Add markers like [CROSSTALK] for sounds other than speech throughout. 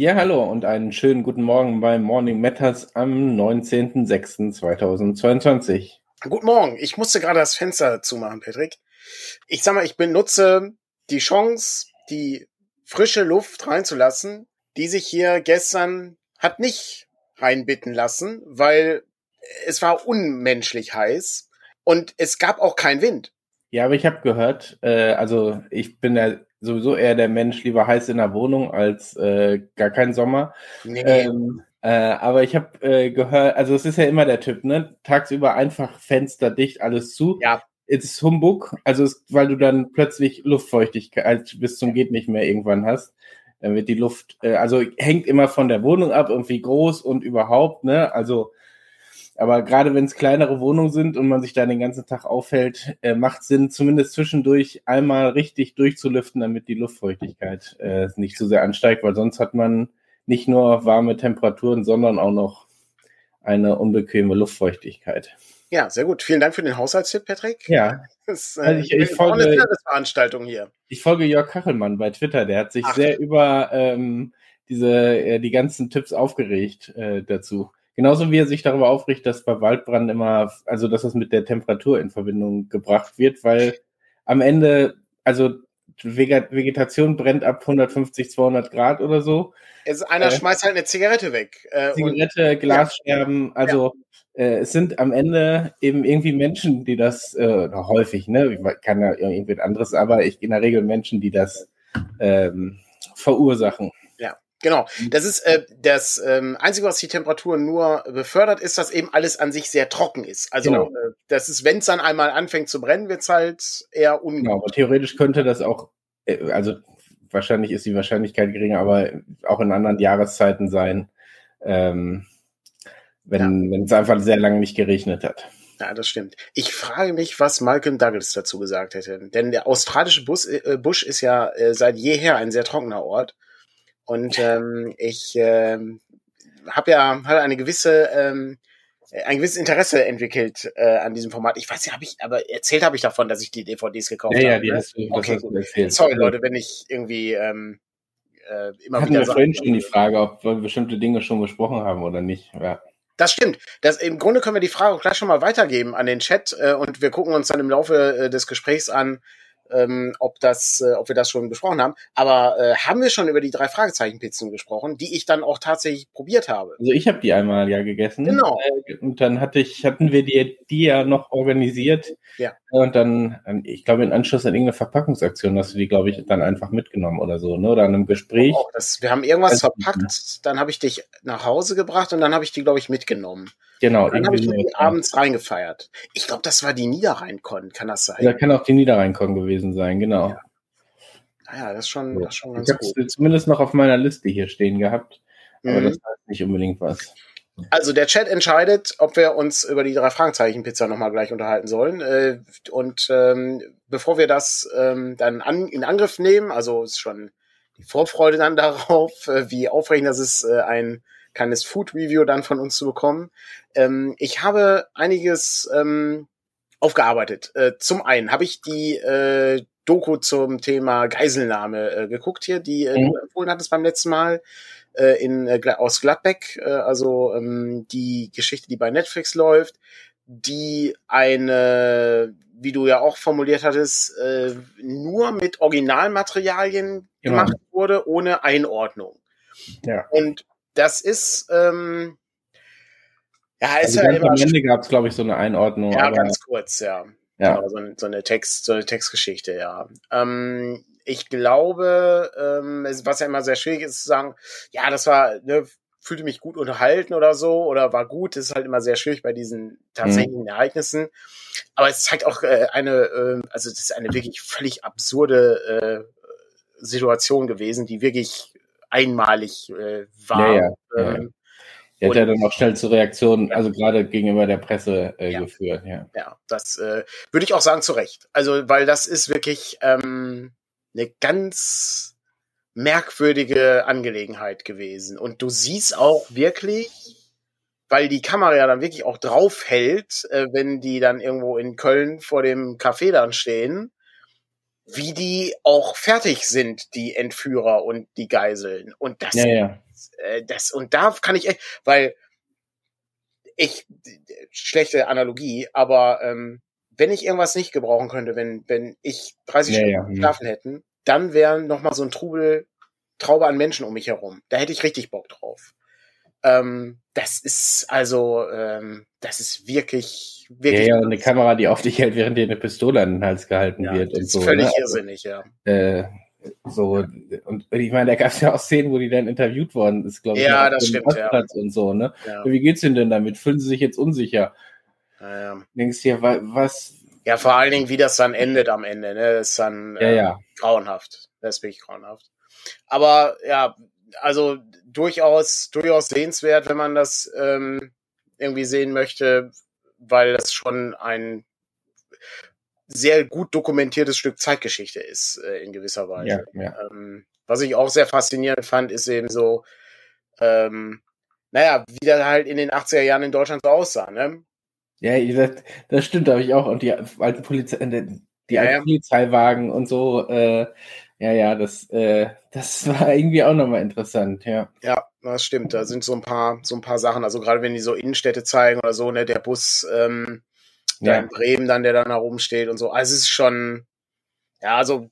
Ja, hallo und einen schönen guten Morgen bei Morning Matters am 19.06.2022. Guten Morgen. Ich musste gerade das Fenster zumachen, Patrick. Ich sag mal, ich benutze die Chance, die frische Luft reinzulassen, die sich hier gestern hat nicht reinbitten lassen, weil es war unmenschlich heiß und es gab auch keinen Wind. Ja, aber ich habe gehört, äh, also ich bin ja sowieso eher der Mensch, lieber heiß in der Wohnung als äh, gar kein Sommer. Nee. Ähm, äh, aber ich habe äh, gehört, also es ist ja immer der Typ, ne? Tagsüber einfach Fenster dicht, alles zu. Ja. Es ist Humbug, also es, weil du dann plötzlich Luftfeuchtigkeit bis zum geht nicht mehr irgendwann hast. Dann wird die Luft, äh, also hängt immer von der Wohnung ab, irgendwie groß und überhaupt, ne? Also aber gerade wenn es kleinere Wohnungen sind und man sich da den ganzen Tag aufhält, äh, macht Sinn, zumindest zwischendurch einmal richtig durchzulüften, damit die Luftfeuchtigkeit äh, nicht zu sehr ansteigt, weil sonst hat man nicht nur warme Temperaturen, sondern auch noch eine unbequeme Luftfeuchtigkeit. Ja, sehr gut. Vielen Dank für den Haushaltstipp, Patrick. Ja. Das, äh, also ich, ich folge, Veranstaltung hier. Ich folge Jörg Kachelmann bei Twitter. Der hat sich Ach. sehr über ähm, diese äh, die ganzen Tipps aufgeregt äh, dazu. Genauso wie er sich darüber aufricht, dass bei Waldbrand immer, also dass das mit der Temperatur in Verbindung gebracht wird, weil am Ende, also Vegetation brennt ab 150, 200 Grad oder so. Es, einer äh, schmeißt halt eine Zigarette weg. Äh, Zigarette, Glasscherben, ja. also ja. Äh, es sind am Ende eben irgendwie Menschen, die das, äh, häufig, ne, ich kann ja irgendwie anderes, aber ich in der Regel Menschen, die das ähm, verursachen. Genau. Mhm. Das ist äh, das ähm, Einzige, was die Temperatur nur befördert, ist, dass eben alles an sich sehr trocken ist. Also genau. äh, das ist, wenn es dann einmal anfängt zu brennen, wird's halt eher ungut. Genau, aber theoretisch könnte das auch, äh, also wahrscheinlich ist die Wahrscheinlichkeit geringer, aber auch in anderen Jahreszeiten sein, ähm, wenn ja. es einfach sehr lange nicht geregnet hat. Ja, das stimmt. Ich frage mich, was Malcolm Douglas dazu gesagt hätte. Denn der australische Bus, äh, Busch ist ja äh, seit jeher ein sehr trockener Ort. Und ähm, ich äh, habe ja hab eine gewisse ähm, ein gewisses Interesse entwickelt äh, an diesem Format. Ich weiß ja, habe ich, aber erzählt habe ich davon, dass ich die DVDs gekauft ja, habe. Ja, die ne? hast du, okay, hast du erzählt. Sorry, Leute, wenn ich irgendwie ähm, äh, immer Hatten wieder. Wir vorhin schon die Frage, ob wir bestimmte Dinge schon besprochen haben oder nicht. Ja. Das stimmt. Das, Im Grunde können wir die Frage auch gleich schon mal weitergeben an den Chat äh, und wir gucken uns dann im Laufe äh, des Gesprächs an, ähm, ob das, äh, ob wir das schon besprochen haben. Aber äh, haben wir schon über die drei Fragezeichen-Pizzen gesprochen, die ich dann auch tatsächlich probiert habe? Also ich habe die einmal ja gegessen. Genau. Äh, und dann hatte ich, hatten wir die, die ja noch organisiert. Ja. Und dann, ich glaube, in Anschluss an irgendeine Verpackungsaktion hast du die, glaube ich, dann einfach mitgenommen oder so, ne? Oder an einem Gespräch. Oh, das, wir haben irgendwas also, verpackt, dann habe ich dich nach Hause gebracht und dann habe ich die, glaube ich, mitgenommen. Genau. Dann habe ich die abends reingefeiert. Ich glaube, das war die Niederrheinkon, kann das sein? Ja, kann auch die Niederrheinkon gewesen sein, genau. Ja. Naja, ah das ist schon, das ist schon ganz ich gut. Ich habe zumindest noch auf meiner Liste hier stehen gehabt, aber mhm. das heißt nicht unbedingt was. Also der Chat entscheidet, ob wir uns über die drei Fragezeichen Pizza nochmal gleich unterhalten sollen. Äh, und ähm, bevor wir das ähm, dann an, in Angriff nehmen, also ist schon die Vorfreude dann [LAUGHS] darauf, äh, wie aufregend das ist, äh, ein kleines Food Review dann von uns zu bekommen. Ähm, ich habe einiges ähm, aufgearbeitet. Äh, zum einen habe ich die äh, Doku zum Thema Geiselnahme äh, geguckt hier, die äh, mhm. du empfohlen hattest beim letzten Mal äh, in, äh, aus Gladbeck, äh, also ähm, die Geschichte, die bei Netflix läuft, die eine, wie du ja auch formuliert hattest, äh, nur mit Originalmaterialien genau. gemacht wurde, ohne Einordnung. Ja. Und das ist ähm, ja, ist also ja immer. Am Ende gab es, glaube ich, so eine Einordnung. Ja, ganz kurz, ja. Ja. Genau, so, eine, so, eine Text, so eine Textgeschichte, ja. Ähm, ich glaube, ähm, was ja immer sehr schwierig ist zu sagen, ja, das war, ne, fühlte mich gut unterhalten oder so oder war gut. Das ist halt immer sehr schwierig bei diesen tatsächlichen mhm. Ereignissen. Aber es zeigt auch äh, eine, äh, also das ist eine wirklich völlig absurde äh, Situation gewesen, die wirklich einmalig äh, war. Ja, ja, ähm, er hat ja dann auch schnell zu Reaktionen, also gerade gegenüber der Presse äh, ja. geführt. Ja, ja das äh, würde ich auch sagen zu Recht. Also, weil das ist wirklich ähm, eine ganz merkwürdige Angelegenheit gewesen. Und du siehst auch wirklich, weil die Kamera ja dann wirklich auch drauf hält, äh, wenn die dann irgendwo in Köln vor dem Café dann stehen, wie die auch fertig sind, die Entführer und die Geiseln. Und das ja, ja. äh, das, und da kann ich echt, weil ich, schlechte Analogie, aber ähm, wenn ich irgendwas nicht gebrauchen könnte, wenn, wenn ich 30 Ja, Stunden ja, hm. geschlafen hätten, dann wäre noch mal so ein Trubel, Traube an Menschen um mich herum. Da hätte ich richtig Bock drauf. Ähm, das ist also, ähm, das ist wirklich, Ja, wirklich ja, und eine Kamera, die auf dich hält, während dir eine Pistole an den Hals gehalten ja, wird das und ist so. völlig ne? irrsinnig, ja. äh, so, und ich meine, da gab es ja auch Szenen, wo die dann interviewt worden ist, glaube ich. Ja, das stimmt, ja. Rastplatz Und so, ne? Ja, Wie geht's Ihnen denn damit? Fühlen Sie sich jetzt unsicher? ja, ja. Denkst dir, wa- was? ja, vor allen Dingen, wie das dann endet am Ende, ne? Das ist dann Ja, äh, ja. grauenhaft. Das ist wirklich grauenhaft. Aber ja, also durchaus, durchaus sehenswert, wenn man das ähm, irgendwie sehen möchte, weil das schon ein sehr gut dokumentiertes Stück Zeitgeschichte ist, äh, in gewisser Weise. Ja, ja. Ähm, was ich auch sehr faszinierend fand, ist eben so, ähm, naja, wie das halt in den 80er Jahren in Deutschland so aussah, ne? Ja, ihr sagt, das stimmt, habe ich auch. Und die alten Polizei, äh, die alten ja. Polizeiwagen und so, äh, ja, ja, das, äh, das [LAUGHS] war irgendwie auch nochmal interessant, ja. Ja, das stimmt. Da sind so ein paar, so ein paar Sachen. Also gerade wenn die so Innenstädte zeigen oder so, ne, der Bus ähm, da Ja, in Bremen dann, der dann da rumsteht und so. Also es ist schon, ja, also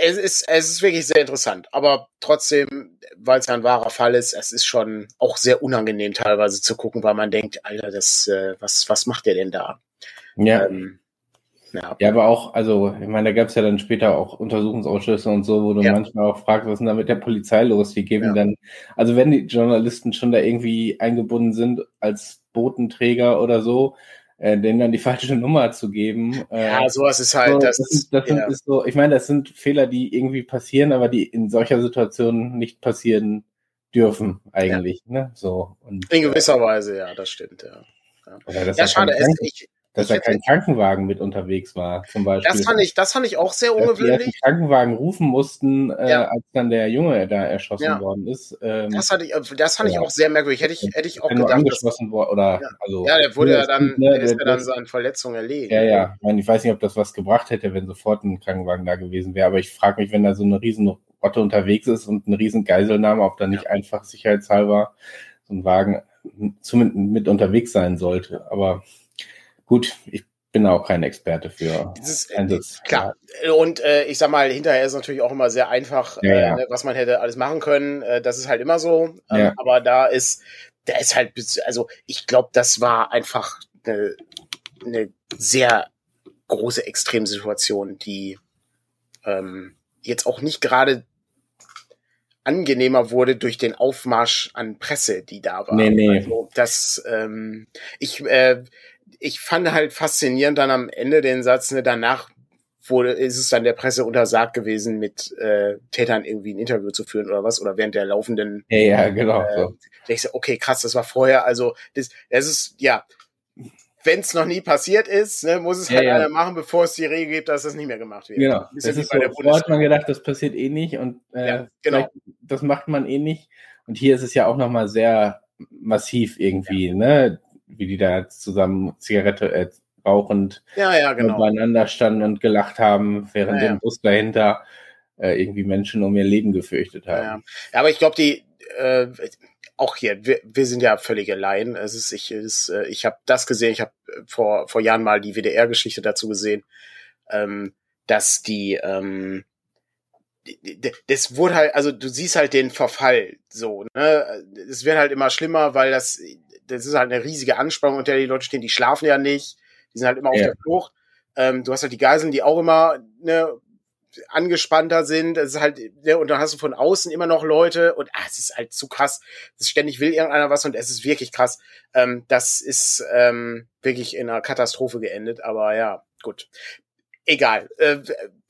es ist, es ist wirklich sehr interessant. Aber trotzdem, weil es ja ein wahrer Fall ist, es ist schon auch sehr unangenehm teilweise zu gucken, weil man denkt, Alter, das, äh, was, was macht der denn da? ja. Ähm, ja. Ja, aber auch, also, ich meine, da gab es ja dann später auch Untersuchungsausschüsse und so, wo du Ja. manchmal auch fragst, was ist denn da mit der Polizei los? Die geben Ja. dann, also wenn die Journalisten schon da irgendwie eingebunden sind als Botenträger oder so, äh, denen dann die [LAUGHS] falsche Nummer zu geben. Äh, ja, sowas ist halt, so, das, das, sind, das sind, ist so, ich meine, das sind Fehler, die irgendwie passieren, aber die in solcher Situation nicht passieren dürfen, eigentlich, ne? So. Und, in gewisser Weise, ja, das stimmt, ja. Ja, schade. Es, ich, dass ich da kein Krankenwagen mit unterwegs war, zum Beispiel. das fand ich, das fand ich auch sehr dass die ungewöhnlich. Krankenwagen rufen mussten, äh, Ja. als dann der Junge da erschossen Ja. worden ist. Ähm, Das, hatte ich, das fand ich Ja. auch sehr merkwürdig. Hätte ich, hätte ich auch gedacht, dass, angeschlossen worden oder Ja. also ja, der wurde ja dann, ne, der ist ja dann seinen Verletzungen erlegen. ja, ja. Ich, meine, ich weiß nicht, ob das was gebracht hätte, wenn sofort ein Krankenwagen da gewesen wäre, aber ich frage mich, wenn da so eine riesen Rotte unterwegs ist und eine riesen Geiselnahme, ob da nicht einfach sicherheitshalber so ein Wagen zumindest mit unterwegs sein sollte. Aber gut, ich bin auch kein Experte für Das ist, äh, Einsatz. Klar. Und äh, ich sag mal, hinterher ist natürlich auch immer sehr einfach, Ja, äh, ja. ne, was man hätte alles machen können. Äh, das ist halt immer so. Ähm, Ja. Aber da ist, da ist halt, also ich glaube, das war einfach eine, eine sehr große Extremsituation, die ähm, jetzt auch nicht gerade angenehmer wurde durch den Aufmarsch an Presse, die da war. Nee, nee. Also das, ähm, ich, äh, ich fand halt faszinierend dann am Ende den Satz, ne, danach wurde, ist es dann der Presse untersagt gewesen, mit äh, Tätern irgendwie ein Interview zu führen oder was, oder während der laufenden Ja, ja, genau. äh, so. ich so, okay, krass, das war vorher, also das, das ist, ja, wenn es noch nie passiert ist, ne, muss es Ja, halt ja. einer machen, bevor es die Regel gibt, dass das nicht mehr gemacht wird. Genau. Das ist bei so, der vorher hat man gedacht, das passiert eh nicht und äh, Ja, genau. das macht man eh nicht. Und hier ist es ja auch nochmal sehr massiv irgendwie, ne? Wie die da zusammen Zigarette äh, rauchend Ja, ja, genau. beieinander standen und gelacht haben, während Ja, im Bus dahinter äh, irgendwie Menschen um ihr Leben gefürchtet haben. ja, aber ich glaube, die äh, auch hier, wir, wir sind ja völlige Laien. Es ist, ich, es, äh, ich habe das gesehen, ich habe vor vor Jahren mal die WDR-Geschichte dazu gesehen, ähm, dass die ähm, das wurde halt, also du siehst halt den Verfall so, ne? Es wird halt immer schlimmer, weil das, das ist halt eine riesige Anspannung, unter der die Leute stehen, die schlafen ja nicht, die sind halt immer auf Ja. der Flucht. Ähm, du hast halt die Geiseln, die auch immer ne, angespannter sind. Es ist halt, ne, und dann hast du von außen immer noch Leute und ah, es ist halt zu krass. Es ist ständig will irgendeiner was und es ist wirklich krass. Ähm, das ist ähm, wirklich in einer Katastrophe geendet, aber ja, gut. Egal. Äh,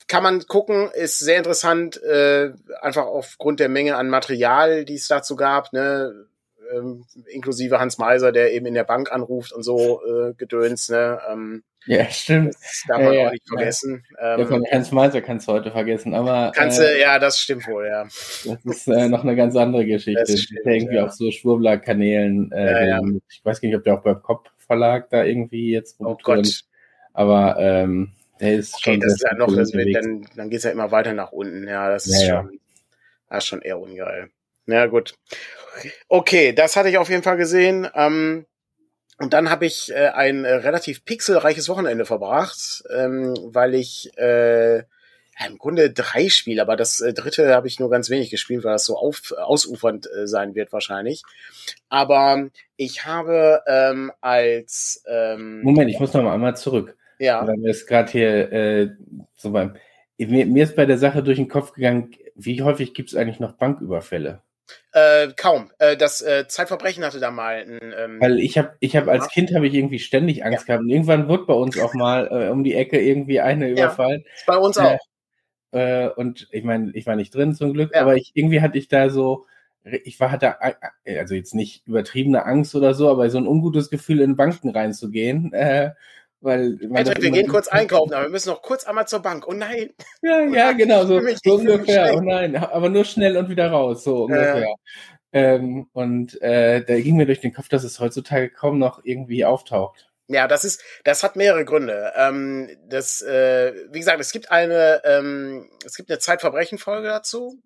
kann man gucken, ist sehr interessant, äh, einfach aufgrund der Menge an Material, die es dazu gab, ne? Ähm, inklusive Hans Meiser, der eben in der Bank anruft und so äh, Gedöns, ne? Ähm, Ja, stimmt. das darf Ja, man ja, auch nicht ja. vergessen. Ja, Ähm, von Hans Meiser kannst du heute vergessen, aber kannst äh, du, ja, das stimmt wohl, ja. das ist äh, noch eine ganz andere Geschichte. Das stimmt, ja irgendwie ja. auf so Schwurbler-Kanälen. Äh, Ja, ja. Ich weiß gar nicht, ob der auch beim Kopf-Verlag da irgendwie jetzt Oh. Gott. Aber ähm, der ist Okay, schon das ist ja noch, das wird, dann, dann geht's ja immer weiter nach unten. Ja, das ist Ja, ja. schon, das ist schon eher ungeil. Ja, gut. Okay, das hatte ich auf jeden Fall gesehen. Ähm, und dann habe ich äh, ein äh, relativ pixelreiches Wochenende verbracht, ähm, weil ich äh, im Grunde drei Spiele, aber das äh, dritte habe ich nur ganz wenig gespielt, weil das so auf, ausufernd äh, sein wird wahrscheinlich. Aber ich habe ähm, als ähm, Moment, ich muss noch mal einmal zurück. Ja. Weil mir ist gerade hier äh, so beim mir, mir ist bei der Sache durch den Kopf gegangen, wie häufig gibt es eigentlich noch Banküberfälle? Äh, kaum. Äh, das äh, Zeitverbrechen hatte da mal ein. Ähm, Weil ich habe, ich habe als Kind habe ich irgendwie ständig Angst ja. gehabt. Und irgendwann wird bei uns auch mal äh, um die Ecke irgendwie eine überfallen. Ja, bei uns auch. Äh, und ich meine, ich war nicht drin zum Glück, ja. aber ich irgendwie hatte ich da so, ich war hatte also jetzt nicht übertriebene Angst oder so, aber so ein ungutes Gefühl in Banken reinzugehen. Äh, weil Patrick, wir gehen kurz einkaufen, aber wir müssen noch kurz einmal zur Bank. Oh nein. Ja, ja, genau, so, so ungefähr. Oh nein, aber nur schnell und wieder raus, so ungefähr. Ja. Ähm, und äh, da ging mir durch den Kopf, dass es heutzutage kaum noch irgendwie auftaucht. Ja, das ist, das hat mehrere Gründe. Ähm, das, äh, wie gesagt, es gibt eine, ähm, es gibt eine Zeitverbrechen-Folge dazu,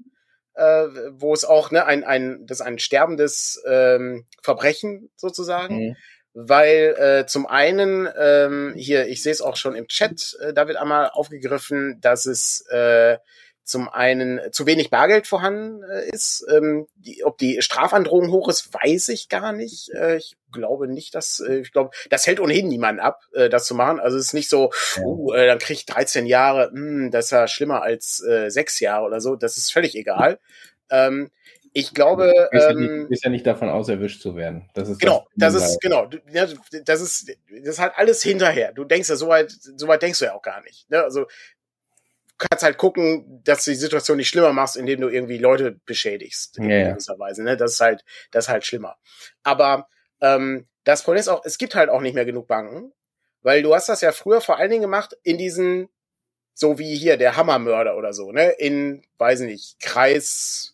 äh, wo es auch ne, ein, ein, das ein sterbendes ähm, Verbrechen sozusagen. Mhm weil äh, zum einen ähm, hier, ich sehe es auch schon im Chat, äh, da wird einmal aufgegriffen, dass es äh, zum einen zu wenig Bargeld vorhanden äh, ist. Ähm, die, ob die Strafandrohung hoch ist, weiß ich gar nicht. Äh, ich glaube nicht, dass äh, ich glaube, das hält ohnehin niemand ab, äh, das zu machen. Also es ist nicht so, uh, äh, dann krieg ich 13 Jahre, mh, hm, das ist ja schlimmer als äh, sechs Jahre oder so. Das ist völlig egal. Ähm, ich glaube, du bist, ähm, ja nicht, bist ja nicht davon aus, erwischt zu werden. Das ist genau, das, das ist genau, das ist das ist halt alles hinterher. Du denkst ja so weit, so weit denkst du ja auch gar nicht. Ne? Also du kannst halt gucken, dass du die Situation nicht schlimmer machst, indem du irgendwie Leute beschädigst in ja, gewisser Weise. Ne? Das ist halt, das ist halt schlimmer. Aber ähm, das Problem ist auch, es gibt halt auch nicht mehr genug Banken, weil du hast das ja früher vor allen Dingen gemacht in diesen, so wie hier der Hammermörder oder so, ne? In, weiß nicht, Kreis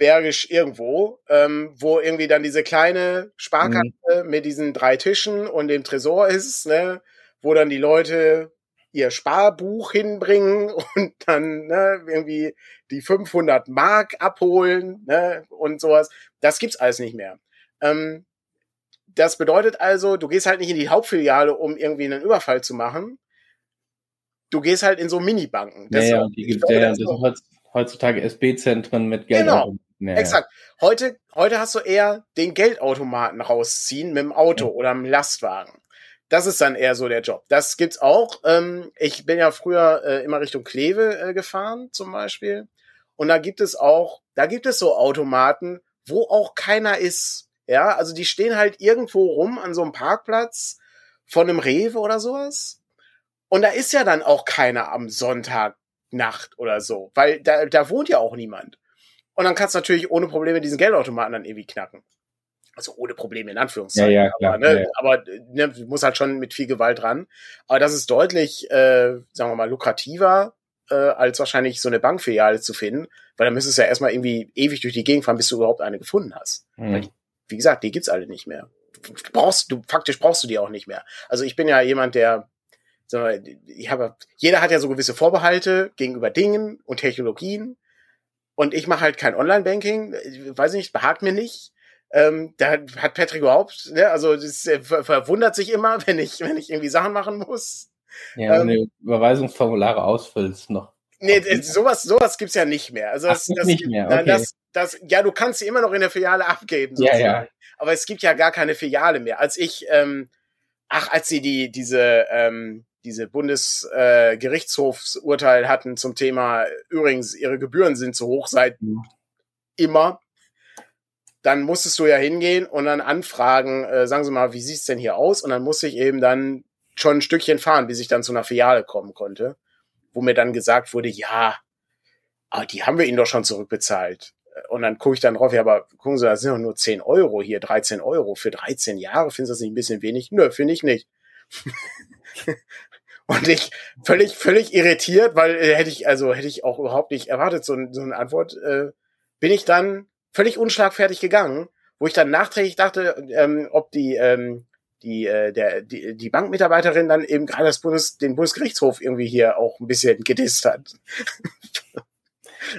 bergisch irgendwo, ähm, wo irgendwie dann diese kleine Sparkasse mhm. mit diesen drei Tischen und dem Tresor ist, ne, wo dann die Leute ihr Sparbuch hinbringen [LAUGHS] und dann ne, irgendwie die 500 Mark abholen ne, und sowas. Das gibt's alles nicht mehr. Ähm, das bedeutet also, du gehst halt nicht in die Hauptfiliale, um irgendwie einen Überfall zu machen. Du gehst halt in so Minibanken. Das ja, ja, die gibt's ja, das heutzutage SB-Zentren mit Geld. Genau, Nee. Exakt. Heute, heute hast du eher den Geldautomaten rausziehen mit dem Auto mhm. oder dem Lastwagen. Das ist dann eher so der Job. Das gibt's auch. Ähm, ich bin ja früher äh, immer Richtung Kleve äh, gefahren, zum Beispiel. Und da gibt es auch, da gibt es so Automaten, wo auch keiner ist. Ja, also die stehen halt irgendwo rum an so einem Parkplatz von einem Rewe oder sowas. Und da ist ja dann auch keiner am Sonntagnacht oder so, weil da, da wohnt ja auch niemand. Und dann kannst du natürlich ohne Probleme diesen Geldautomaten dann irgendwie knacken. Also ohne Probleme in Anführungszeichen. Ja, ja, klar, aber, ne, ja, aber ne, muss halt schon mit viel Gewalt ran. Aber das ist deutlich, äh, sagen wir mal, lukrativer, äh, als wahrscheinlich so eine Bankfiliale zu finden, weil dann müsstest du ja erstmal irgendwie ewig durch die Gegend fahren, bis du überhaupt eine gefunden hast. Mhm. Weil, wie gesagt, die gibt's alle nicht mehr. Du brauchst du, faktisch brauchst du die auch nicht mehr. Also ich bin ja jemand, der ich habe, jeder hat ja so gewisse Vorbehalte gegenüber Dingen und Technologien. Und ich mache halt kein Online-Banking, weiß nicht, behagt mir nicht. Ähm, da hat Patrick überhaupt, ne, also das äh, verwundert sich immer, [LAUGHS] wenn ich, wenn ich irgendwie Sachen machen muss. Ja, ähm, wenn du Überweisungsformulare ausfüllst noch. Nee, sowas, sowas gibt's ja nicht mehr. Also das, Ach, das, nicht mehr. Okay. Das, das, ja, du kannst sie immer noch in der Filiale abgeben. Sozusagen. Ja, ja. Aber es gibt ja gar keine Filiale mehr. Als ich, ähm, ach, als sie die, diese, ähm, diese Bundesgerichtshofsurteil äh, hatten zum Thema, übrigens, ihre Gebühren sind zu hoch seit mhm. immer, dann musstest du ja hingehen und dann anfragen, äh, sagen Sie mal, wie sieht's denn hier aus? Und dann musste ich eben dann schon ein Stückchen fahren, bis ich dann zu einer Filiale kommen konnte, wo mir dann gesagt wurde, ja, aber die haben wir Ihnen doch schon zurückbezahlt. Und dann gucke ich dann drauf, ja, aber gucken Sie, das sind doch nur 10 Euro hier, 13 Euro für 13 Jahre. Finden Sie das nicht ein bisschen wenig? Nö, finde ich nicht. Und ich völlig, völlig irritiert, weil äh, hätte ich, also hätte ich auch überhaupt nicht erwartet, so, so eine Antwort, äh, bin ich dann völlig unschlagfertig gegangen, wo ich dann nachträglich dachte, ähm, ob die, ähm, die, äh, der, die, die Bankmitarbeiterin dann eben gerade das Bundes, den Bundesgerichtshof irgendwie hier auch ein bisschen gedisst hat. [LAUGHS]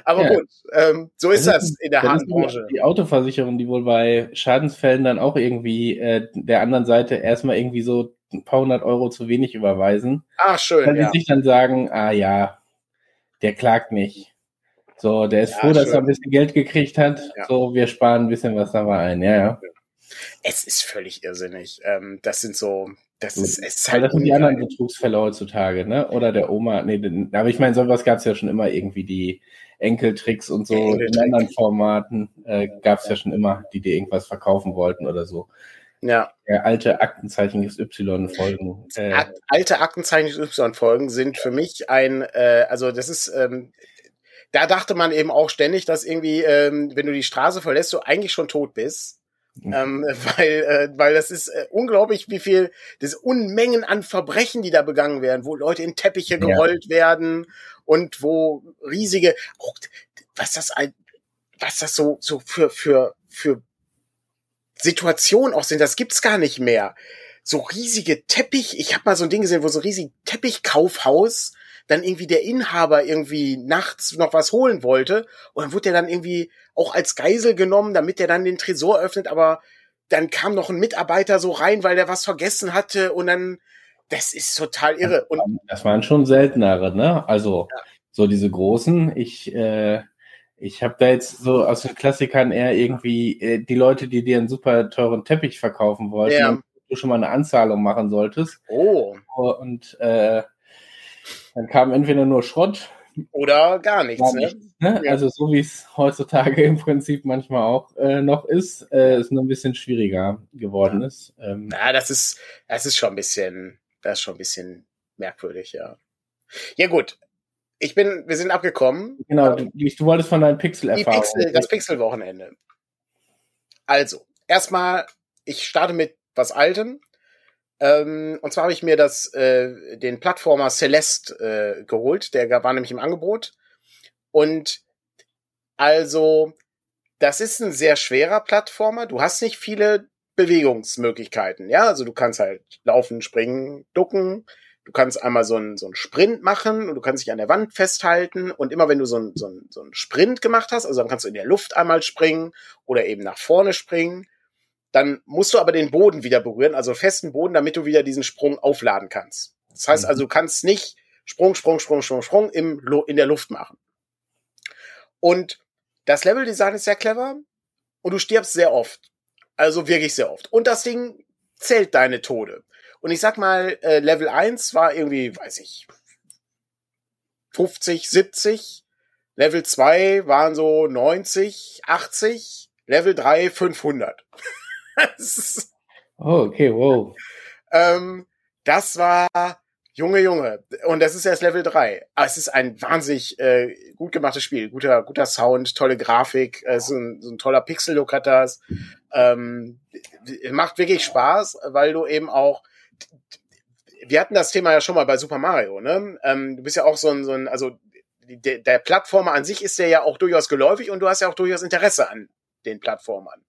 Aber ja. gut, ähm, so ist das, das in der harten Branche. Die Autoversicherung, die wohl bei Schadensfällen dann auch irgendwie äh, der anderen Seite erstmal irgendwie so ein paar hundert Euro zu wenig überweisen. Ach, schön. Kann ja. die sich dann sagen, ah ja, der klagt nicht. So, der ist ja, froh, schön. dass er ein bisschen Geld gekriegt hat. Ja. So, wir sparen ein bisschen was da mal ein. Ja, ja. Es ist völlig irrsinnig. Ähm, das sind so, das ist, es ist halt. Das sind die anderen Betrugsfälle heutzutage, ne? Oder der Oma. Nee, aber ich meine, sowas gab es ja schon immer irgendwie die Enkeltricks und so Enkeltrick. in anderen Formaten äh, gab es ja schon immer, die dir irgendwas verkaufen wollten oder so. Ja. Der alte Aktenzeichen XY-Folgen. Äh, alte Aktenzeichen XY-Folgen sind für mich ein, äh, also das ist, ähm, da dachte man eben auch ständig, dass irgendwie, ähm, wenn du die Straße verlässt, du eigentlich schon tot bist. Mhm. Ähm, [LAUGHS] weil, äh, weil das ist äh, unglaublich, wie viel, das Unmengen an Verbrechen, die da begangen werden, wo Leute in Teppiche gerollt ja. werden und wo riesige, oh, was das ein, was das so, so für, für, für Situationen auch sind, das gibt's gar nicht mehr. So riesige Teppich, ich habe mal so ein Ding gesehen, wo so ein Teppichkaufhaus dann irgendwie der Inhaber irgendwie nachts noch was holen wollte und dann wurde er dann irgendwie auch als Geisel genommen, damit er dann den Tresor öffnet, aber dann kam noch ein Mitarbeiter so rein, weil der was vergessen hatte und dann das ist total irre. Und das waren schon seltenere, ne? Also ja. so diese großen. Ich äh, ich habe da jetzt so aus den Klassikern eher irgendwie äh, die Leute, die dir einen super teuren Teppich verkaufen wollten, ja. du schon mal eine Anzahlung machen solltest. Oh. Und äh, dann kam entweder nur Schrott oder gar nichts. Gar nichts ne? Ne? Ja. Also so wie es heutzutage im Prinzip manchmal auch äh, noch ist, äh, ist nur ein bisschen schwieriger geworden ist. Ähm, ja, das ist das ist schon ein bisschen, das ist schon ein bisschen merkwürdig, ja. Ja gut, ich bin, wir sind abgekommen. Genau, du, du wolltest von deinen Pixel-Erfahrungen. Pixel, das Pixel-Wochenende. Also, erstmal, ich starte mit was Altem. Ähm, und zwar habe ich mir das, äh, den Plattformer Celeste äh, geholt. Der war nämlich im Angebot. Und also, das ist ein sehr schwerer Plattformer. Du hast nicht viele Bewegungsmöglichkeiten. Ja, also du kannst halt laufen, springen, ducken. Du kannst einmal so einen, so einen Sprint machen und du kannst dich an der Wand festhalten. Und immer wenn du so einen, so, einen, so einen Sprint gemacht hast, also dann kannst du in der Luft einmal springen oder eben nach vorne springen dann musst du aber den Boden wieder berühren, also festen Boden, damit du wieder diesen Sprung aufladen kannst. Das heißt mhm. also, du kannst nicht Sprung, Sprung, Sprung, Sprung, Sprung im, in der Luft machen. Und das Leveldesign ist sehr clever und du stirbst sehr oft. Also wirklich sehr oft. Und das Ding zählt deine Tode. Und ich sag mal, äh, Level 1 war irgendwie, weiß ich, 50, 70. Level 2 waren so 90, 80. Level 3 500. oh, okay, wow. [LAUGHS] Ähm, das war Junge, Junge. Und das ist erst Level 3. Aber es ist ein wahnsinnig äh, gut gemachtes Spiel. Guter, guter Sound, tolle Grafik, äh, so, ein, so ein toller Pixel-Look hat das. Ähm, macht wirklich Spaß, weil du eben auch wir hatten das Thema ja schon mal bei Super Mario, ne? Ähm, du bist ja auch so ein, so ein also der, der Plattformer an sich ist der ja auch durchaus geläufig und du hast ja auch durchaus Interesse an den Plattformern.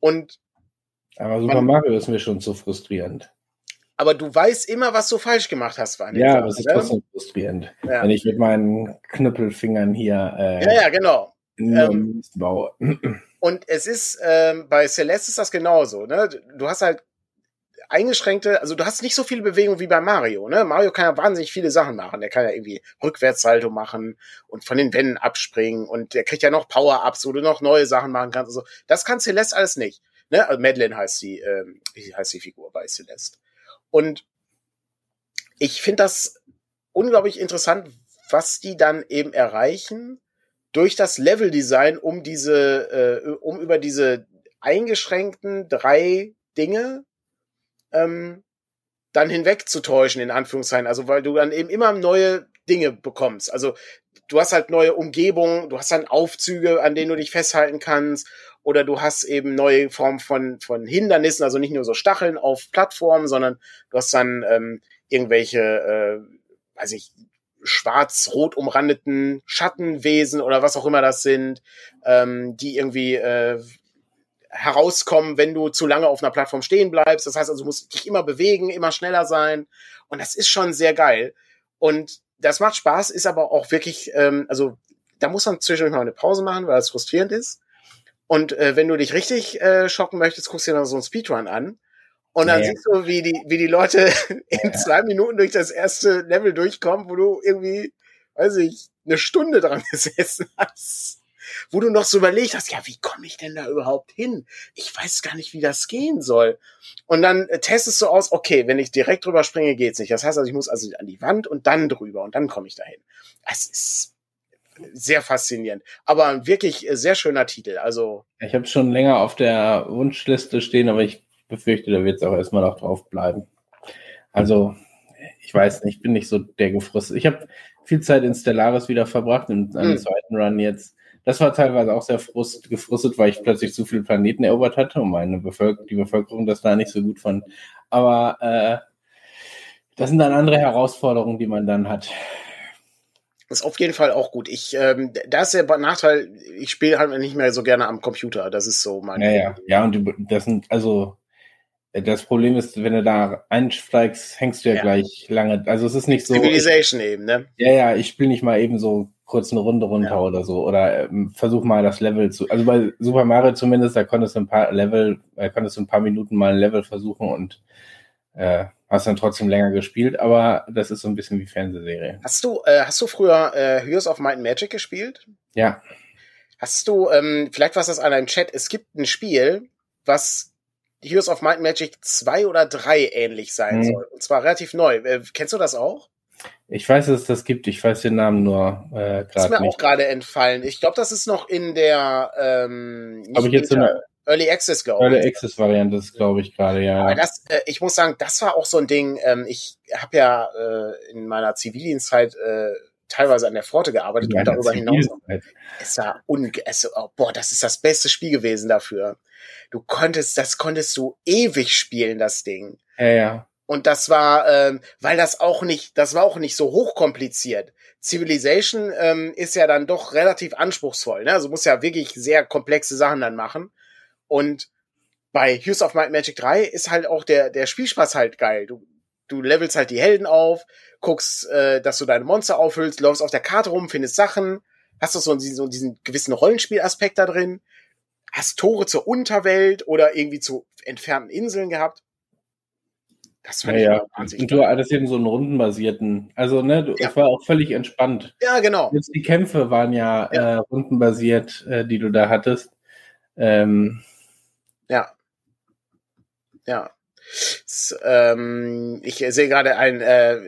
Und aber Super man, Mario ist mir schon zu frustrierend. Aber du weißt immer, was du falsch gemacht hast, war Ja, aber es ist trotzdem frustrierend, ja. wenn ich mit meinen Knüppelfingern hier äh, ja, ja, genau. Ähm, baue. Und es ist, ähm, bei Celeste ist das genauso, ne? Du hast halt eingeschränkte, also du hast nicht so viele Bewegungen wie bei Mario, ne? Mario kann ja wahnsinnig viele Sachen machen. Der kann ja irgendwie Rückwärtssalto machen und von den Wänden abspringen und der kriegt ja noch Power-Ups, wo du noch neue Sachen machen kannst. Also, das kann Celeste alles nicht. Ne? Also Madeline heißt die, ähm, heißt die Figur bei Celeste. Und ich finde das unglaublich interessant, was die dann eben erreichen durch das Leveldesign, um diese, äh, um über diese eingeschränkten drei Dinge ähm, dann hinwegzutäuschen, in Anführungszeichen. Also weil du dann eben immer neue Dinge bekommst. Also du hast halt neue Umgebungen, du hast dann Aufzüge, an denen du dich festhalten kannst oder du hast eben neue Formen von, von Hindernissen, also nicht nur so Stacheln auf Plattformen, sondern du hast dann ähm, irgendwelche, äh, weiß ich, schwarz-rot umrandeten Schattenwesen oder was auch immer das sind, ähm, die irgendwie äh, herauskommen, wenn du zu lange auf einer Plattform stehen bleibst. Das heißt also, du musst dich immer bewegen, immer schneller sein. Und das ist schon sehr geil. Und das macht Spaß, ist aber auch wirklich, ähm, also da muss man zwischendurch mal eine Pause machen, weil es frustrierend ist. Und äh, wenn du dich richtig äh, schocken möchtest, guckst du dir noch so einen Speedrun an. Und dann ja. siehst du, wie die, wie die Leute [LAUGHS] in zwei Minuten durch das erste Level durchkommen, wo du irgendwie, weiß ich, eine Stunde dran [LAUGHS] gesessen hast. Wo du noch so überlegt hast, ja, wie komme ich denn da überhaupt hin? Ich weiß gar nicht, wie das gehen soll. Und dann äh, testest du aus, okay, wenn ich direkt drüber springe, geht's nicht. Das heißt also, ich muss also an die Wand und dann drüber und dann komme ich dahin. Es ist sehr faszinierend. Aber ein wirklich äh, sehr schöner Titel. Also. Ich habe schon länger auf der Wunschliste stehen, aber ich befürchte, da wird es auch erstmal noch drauf bleiben. Also, ich weiß nicht, ich bin nicht so der gefrustet. Ich habe viel Zeit in Stellaris wieder verbracht, in einem mhm. zweiten Run jetzt. Das war teilweise auch sehr frust, gefrustet, weil ich plötzlich zu viele Planeten erobert hatte und meine Bevölker die Bevölkerung das da nicht so gut fand. Aber äh, das sind dann andere Herausforderungen, die man dann hat. Das ist auf jeden Fall auch gut. Ich, ähm, da ist der Nachteil, ich spiele halt nicht mehr so gerne am Computer. Das ist so mein. Ja, ja, ja, und das sind, also das Problem ist, wenn du da einsteigst, hängst du ja, ja, gleich lange. Also es ist nicht so. Civilization ich, eben, ne? Ja, ja, ich spiele nicht mal eben so kurz eine Runde runter ja. oder so. Oder ähm, versuch mal das Level zu. Also bei Super Mario zumindest, da konntest du ein paar Level, äh, konntest du ein paar Minuten mal ein Level versuchen und äh, hast dann trotzdem länger gespielt, aber das ist so ein bisschen wie Fernsehserie. Hast du, äh, hast du früher äh, Heroes of Might and Magic gespielt? Ja. Hast du, ähm, vielleicht war es das einer im Chat, es gibt ein Spiel, was Heroes of Might and Magic 2 oder 3 ähnlich sein mhm. soll. Und zwar relativ neu. Äh, kennst du das auch? Ich weiß, dass es das gibt. Ich weiß den Namen nur äh, gerade. Ist mir nicht. auch gerade entfallen. Ich glaube, das ist noch in der ähm, Habe ich jetzt eine Early Access, glaube ich. Early Access Variante ist, glaube ich, gerade, ja. Aber das, äh, ich muss sagen, das war auch so ein Ding. Ähm, ich habe ja äh, in meiner Zivildienstzeit äh, teilweise an der Pforte gearbeitet ja, und darüber hinaus. Es war es, oh, boah, das ist das beste Spiel gewesen dafür. Du konntest, das konntest du ewig spielen, das Ding. Ja, ja. Und das war, ähm, weil das auch nicht, das war auch nicht so hochkompliziert. Civilization ähm, ist ja dann doch relativ anspruchsvoll, ne? Also muss ja wirklich sehr komplexe Sachen dann machen. Und bei Heroes of Might Magic 3 ist halt auch der, der Spielspaß halt geil. Du, du levelst halt die Helden auf, guckst, äh, dass du deine Monster auffüllst, läufst auf der Karte rum, findest Sachen, hast du so, so diesen gewissen Rollenspielaspekt da drin, hast Tore zur Unterwelt oder irgendwie zu entfernten Inseln gehabt. Das fand ja, ja. Und du hattest eben so einen rundenbasierten, also ne, du, ja. es war auch völlig entspannt. Ja, genau. Jetzt die Kämpfe waren ja, ja. Äh, rundenbasiert, äh, die du da hattest. Ähm, ja. Ja. S ähm, ich sehe gerade ein, äh,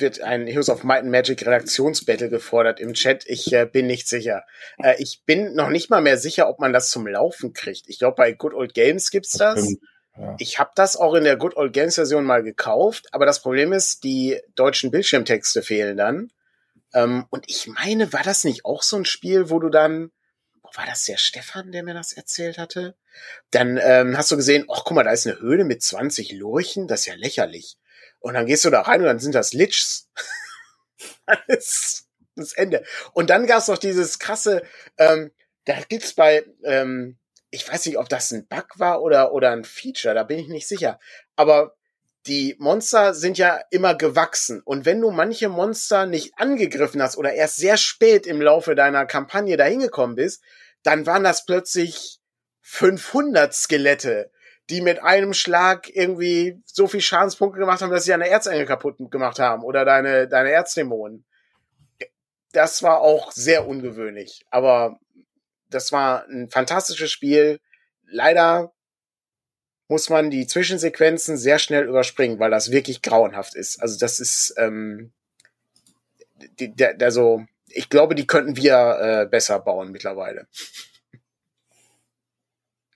wird ein Heroes of Might and Magic Redaktionsbattle gefordert im Chat. Ich äh, bin nicht sicher. Äh, ich bin noch nicht mal mehr sicher, ob man das zum Laufen kriegt. Ich glaube, bei Good Old Games gibt's das. das. Ich habe das auch in der Good Old Games Version mal gekauft, aber das Problem ist, die deutschen Bildschirmtexte fehlen dann. Ähm, und ich meine, war das nicht auch so ein Spiel, wo du dann war das der Stefan, der mir das erzählt hatte? Dann ähm, hast du gesehen, ach guck mal, da ist eine Höhle mit 20 Lurchen, das ist ja lächerlich. Und dann gehst du da rein und dann sind das Lichs. Alles [LAUGHS] das Ende. Und dann gab's noch dieses krasse, ähm, da gibt's bei, ähm, ich weiß nicht, ob das ein Bug war oder, oder ein Feature, da bin ich nicht sicher. Aber die Monster sind ja immer gewachsen. Und wenn du manche Monster nicht angegriffen hast oder erst sehr spät im Laufe deiner Kampagne dahin gekommen bist, dann waren das plötzlich 500 Skelette, die mit einem Schlag irgendwie so viel Schadenspunkte gemacht haben, dass sie deine Erzengel kaputt gemacht haben oder deine, deine Erzdämonen. Das war auch sehr ungewöhnlich, aber das war ein fantastisches Spiel. Leider muss man die Zwischensequenzen sehr schnell überspringen, weil das wirklich grauenhaft ist. Also das ist, ähm, der, der so, ich glaube, die könnten wir äh, besser bauen mittlerweile.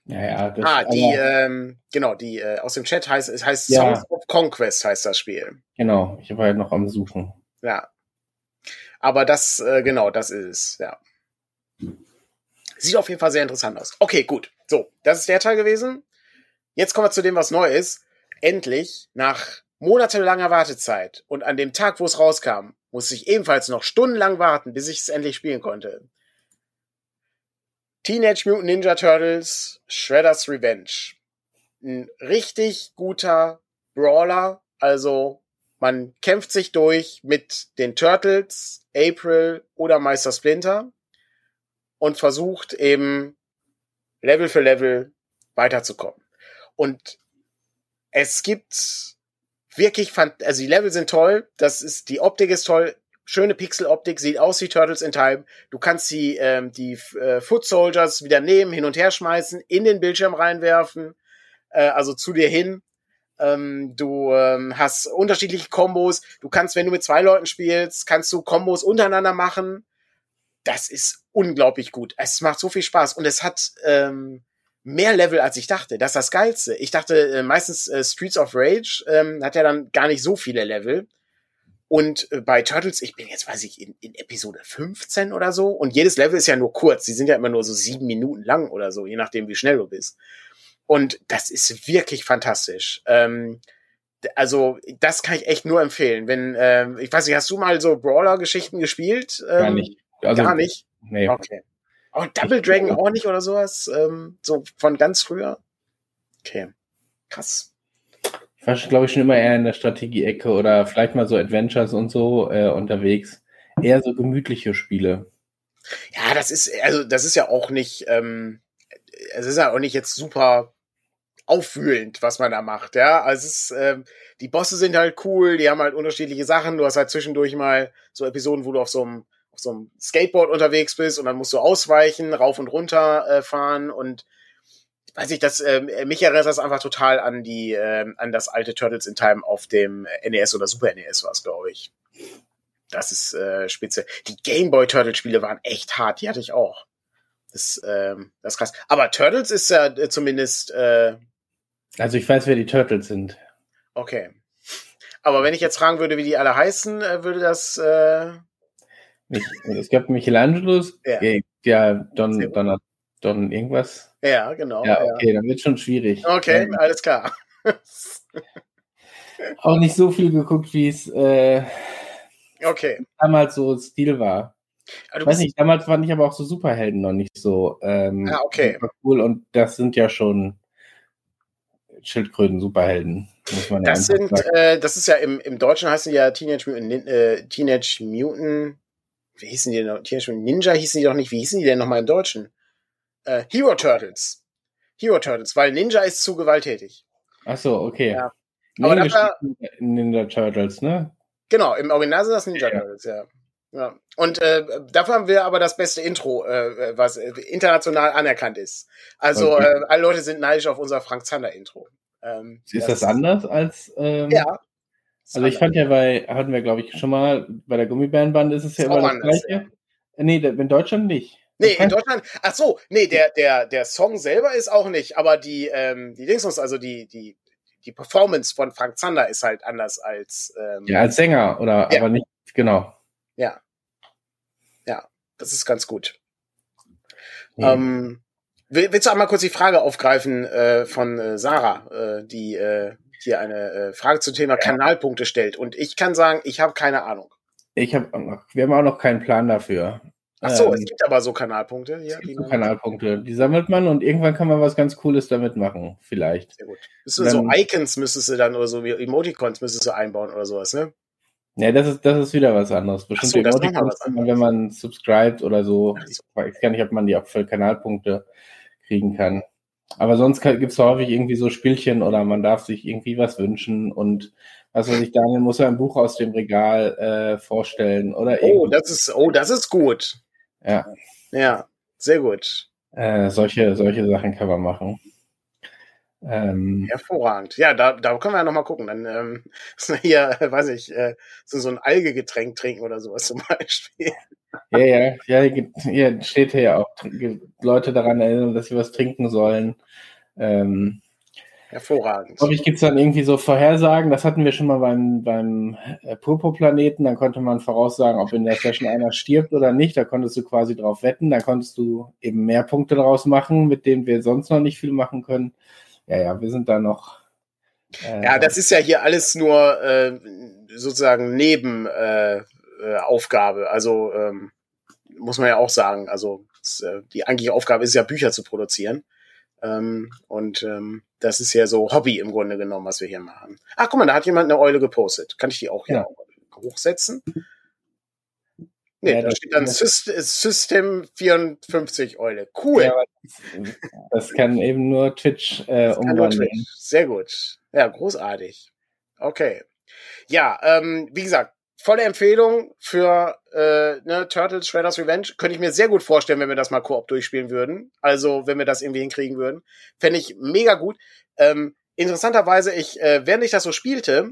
Ja, ja. Das, ah, die, ähm, genau, die äh, aus dem Chat heißt, es heißt ja. Songs of Conquest heißt das Spiel. Genau, ich war halt noch am Suchen. Ja. Aber das, äh, genau, das ist es, ja. Sieht auf jeden Fall sehr interessant aus. Okay, gut. So, das ist der Teil gewesen. Jetzt kommen wir zu dem, was neu ist. Endlich, nach monatelanger Wartezeit und an dem Tag, wo es rauskam, musste ich ebenfalls noch stundenlang warten, bis ich es endlich spielen konnte. Teenage Mutant Ninja Turtles Shredder's Revenge. Ein richtig guter Brawler, also man kämpft sich durch mit den Turtles, April oder Meister Splinter. Und versucht eben Level für Level weiterzukommen. Und es gibt wirklich, also die Level sind toll, das ist, die Optik ist toll, schöne Pixeloptik, sieht aus wie Turtles in Time. Du kannst die, ähm, die äh, Foot Soldiers wieder nehmen, hin und her schmeißen, in den Bildschirm reinwerfen, äh, also zu dir hin. Ähm, du ähm, hast unterschiedliche Kombos. Du kannst, wenn du mit zwei Leuten spielst, kannst du Kombos untereinander machen. Das ist unglaublich gut. Es macht so viel Spaß und es hat ähm, mehr Level, als ich dachte. Das ist das Geilste. Ich dachte äh, meistens äh, Streets of Rage ähm, hat ja dann gar nicht so viele Level. Und äh, bei Turtles, ich bin jetzt, weiß ich, in, in Episode 15 oder so. Und jedes Level ist ja nur kurz. Die sind ja immer nur so sieben Minuten lang oder so, je nachdem, wie schnell du bist. Und das ist wirklich fantastisch. Ähm, also, das kann ich echt nur empfehlen. Wenn, ähm, ich weiß nicht, hast du mal so Brawler-Geschichten gespielt? Ähm, gar nicht. Also, gar nicht? Nee. Okay. Oh, Double Dragon auch nicht oder sowas? Ähm, so von ganz früher? Okay. Krass. Ich war, glaube ich, schon immer eher in der Strategie-Ecke oder vielleicht mal so Adventures und so äh, unterwegs. Eher so gemütliche Spiele. Ja, das ist, also das ist ja auch nicht, ähm, es ist ja auch nicht jetzt super aufwühlend, was man da macht, ja. Also es ist, ähm, die Bosse sind halt cool, die haben halt unterschiedliche Sachen. Du hast halt zwischendurch mal so Episoden, wo du auf so einem, auf so einem Skateboard unterwegs bist und dann musst du ausweichen, rauf und runter äh, fahren und weiß ich, das äh, mich erinnert das einfach total an die äh, an das alte Turtles in Time auf dem NES oder Super NES war es, glaube ich. Das ist äh, spitze. Die Game Boy Turtle Spiele waren echt hart, die hatte ich auch. Das, ähm, das ist krass. Aber Turtles ist ja äh, zumindest. Äh, also ich weiß, wer die Turtles sind. Okay. Aber wenn ich jetzt fragen würde, wie die alle heißen, äh, würde das. Äh, es gab Michelangelos, ja, ja Don, Don, Don irgendwas. Ja, genau. Ja, okay, ja. dann wird schon schwierig. Okay, ja. alles klar. [LAUGHS] Auch nicht so viel geguckt, wie es äh, okay. damals so Stil war. Ich weiß nicht, damals fand ich aber auch so Superhelden noch nicht so ähm, ah, okay. cool und das sind ja schon Schildkröten-Superhelden. Muss man das ja sind, äh, das ist ja im, im Deutschen heißen ja Teenage Mutant, äh, Teenage Mutant, wie hießen die denn noch? Teenage Mutant Ninja hießen die doch nicht, wie hießen die denn nochmal im Deutschen? Äh, Hero Turtles. Hero Turtles, weil Ninja ist zu gewalttätig. Ach so, okay. Ja. Aber dafür, Ninja Turtles, ne? Genau, im Original sind das Ninja ja. Turtles, ja. Ja. Und äh, dafür haben wir aber das beste Intro, äh, was international anerkannt ist. Also okay. äh, alle Leute sind neidisch auf unser Frank Zander Intro. Ähm, ist das, das anders als? Ähm, ja. Also ich fand ja bei, hatten wir glaube ich schon mal, bei der Gummibärenband ist es ja immer das gleiche. Ja. Nee, in Deutschland nicht. Nee, in Deutschland, ach so, nee, der, der, der Song selber ist auch nicht, aber die, ähm, die Dingsons, also die, die, die Performance von Frank Zander ist halt anders als. Ähm, ja, als Sänger, oder, ja. aber nicht, genau. Ja. Ja, das ist ganz gut. Ja. Ähm, willst du einmal kurz die Frage aufgreifen äh, von äh, Sarah, äh, die äh, hier eine äh, Frage zum Thema ja. Kanalpunkte stellt? Und ich kann sagen, ich habe keine Ahnung. Ich habe, wir haben auch noch keinen Plan dafür. Ach so, ähm, es gibt aber so Kanalpunkte hier. Die so Kanalpunkte, die sammelt man und irgendwann kann man was ganz Cooles damit machen, vielleicht. Sehr gut. Dann, so Icons müsstest du dann oder so wie Emoticons müsstest du einbauen oder sowas, ne? Ja, das ist, das ist wieder was anderes. Bestimmt so, Emoticons, wenn man subscribt oder so. Ich weiß gar nicht, ob man die auch für Kanalpunkte kriegen kann. Aber sonst gibt es häufig irgendwie so Spielchen oder man darf sich irgendwie was wünschen und was weiß ich, Daniel muss ein Buch aus dem Regal äh, vorstellen oder Oh, das ist, oh, das ist gut. Ja. Ja, sehr gut. Äh, solche, solche Sachen kann man machen. Ähm, Hervorragend. Ja, da, da können wir ja nochmal gucken. Dann ähm, [LAUGHS] hier, weiß ich, äh, so, so ein Algegetränk trinken oder sowas zum Beispiel. Ja, ja, ja, hier steht hier ja auch Leute daran erinnern, dass sie was trinken sollen. Ähm, Hervorragend. Glaube ich, gibt es dann irgendwie so Vorhersagen. Das hatten wir schon mal beim, beim äh, Purpurplaneten. Dann konnte man voraussagen, ob in der Session einer stirbt oder nicht. Da konntest du quasi drauf wetten. Da konntest du eben mehr Punkte daraus machen, mit denen wir sonst noch nicht viel machen können. Ja, ja, wir sind da noch. Äh, ja, das ist ja hier alles nur äh, sozusagen Nebenaufgabe. Äh, also ähm, muss man ja auch sagen. Also äh, die eigentliche Aufgabe ist ja, Bücher zu produzieren. Ähm, und ähm, das ist ja so Hobby im Grunde genommen, was wir hier machen. Ach, guck mal, da hat jemand eine Eule gepostet. Kann ich die auch hier ja. hochsetzen? Nee, ja, da steht dann System 54 Eule. Cool. Ja, das, das, kann eben nur Twitch äh, umwandeln. Twitch. Sehr gut. Ja, großartig. Okay. Ja, ähm, wie gesagt, volle Empfehlung für äh, ne, Turtles Shredder's Revenge. Könnte ich mir sehr gut vorstellen, wenn wir das mal Koop durchspielen würden. Also, wenn wir das irgendwie hinkriegen würden. Fände ich mega gut. Ähm, interessanterweise, ich, äh, während ich das so spielte,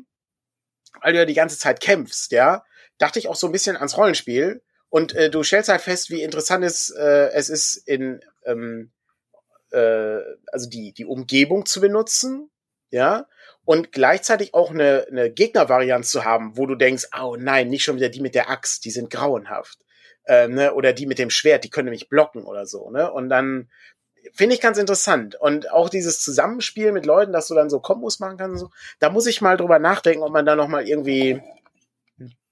weil du ja die ganze Zeit kämpfst, ja, dachte ich auch so ein bisschen ans Rollenspiel. Und äh, du stellst halt fest, wie interessant es, äh, es ist, in ähm, äh, also die, die Umgebung zu benutzen, ja, und gleichzeitig auch eine, eine Gegnervarianz zu haben, wo du denkst, oh nein, nicht schon wieder die mit der Axt, die sind grauenhaft. Äh, ne? Oder die mit dem Schwert, die können nämlich blocken oder so. Ne? Und dann finde ich ganz interessant. Und auch dieses Zusammenspiel mit Leuten, dass du dann so Kombos machen kannst, so, da muss ich mal drüber nachdenken, ob man da nochmal irgendwie,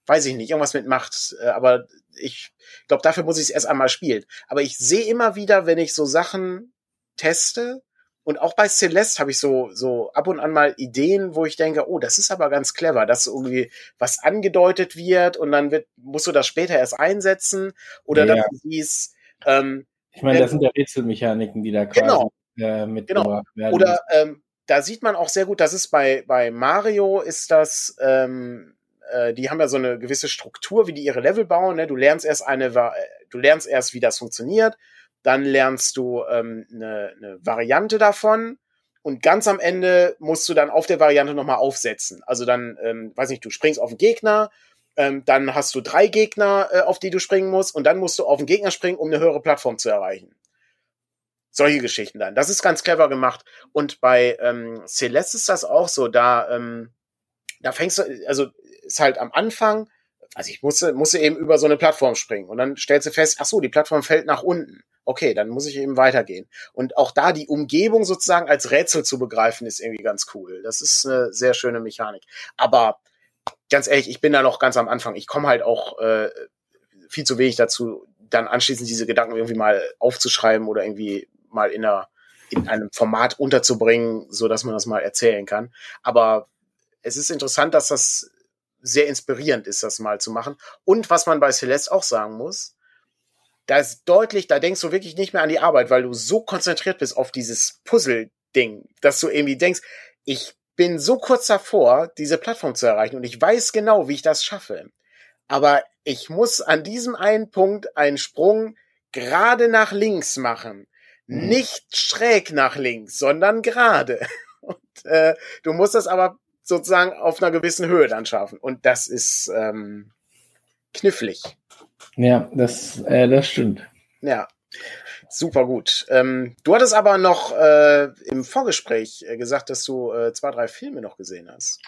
weiß ich nicht, irgendwas mitmacht. Äh, aber ich glaube, dafür muss ich es erst einmal spielen. Aber ich sehe immer wieder, wenn ich so Sachen teste, und auch bei Celeste habe ich so, so ab und an mal Ideen, wo ich denke, oh, das ist aber ganz clever, dass irgendwie was angedeutet wird und dann wird, musst du das später erst einsetzen oder ja. dass du siehst, ähm, ich meine, das sind ja Rätselmechaniken, die da quasi genau, äh, mitgebracht genau. werden. Oder ähm, da sieht man auch sehr gut, das ist bei, bei Mario ist das, ähm, äh, die haben ja so eine gewisse Struktur, wie die ihre Level bauen. Ne? Du lernst erst eine, du lernst erst, wie das funktioniert, dann lernst du ähm, eine, eine Variante davon und ganz am Ende musst du dann auf der Variante nochmal aufsetzen. Also dann, ähm, weiß nicht, du springst auf den Gegner, ähm, dann hast du drei Gegner, äh, auf die du springen musst und dann musst du auf den Gegner springen, um eine höhere Plattform zu erreichen. Solche Geschichten dann. Das ist ganz clever gemacht. Und bei ähm, Celeste ist das auch so. Da, ähm, da fängst du, also ist halt am Anfang, also ich musste, musste eben über so eine Plattform springen und dann stellst du fest, ach so, die Plattform fällt nach unten. Okay, dann muss ich eben weitergehen. Und auch da die Umgebung sozusagen als Rätsel zu begreifen, ist irgendwie ganz cool. Das ist eine sehr schöne Mechanik. Aber ganz ehrlich, ich bin da noch ganz am Anfang. Ich komme halt auch äh, viel zu wenig dazu, dann anschließend diese Gedanken irgendwie mal aufzuschreiben oder irgendwie mal in einer in einem Format unterzubringen, so dass man das mal erzählen kann. Aber es ist interessant, dass das sehr inspirierend ist, das mal zu machen. Und was man bei Celeste auch sagen muss, da ist deutlich, da denkst du wirklich nicht mehr an die Arbeit, weil du so konzentriert bist auf dieses Puzzle-Ding, dass du irgendwie denkst, ich bin so kurz davor, diese Plattform zu erreichen und ich weiß genau, wie ich das schaffe. Aber ich muss an diesem einen Punkt einen Sprung gerade nach links machen. Mhm. Nicht schräg nach links, sondern gerade. [LAUGHS] Und äh, du musst das aber sozusagen auf einer gewissen Höhe dann schaffen. Und das ist ähm, knifflig. Ja, das, äh, das stimmt. Ja, super gut. Ähm, du hattest aber noch äh, im Vorgespräch äh, gesagt, dass du äh, zwei, drei Filme noch gesehen hast.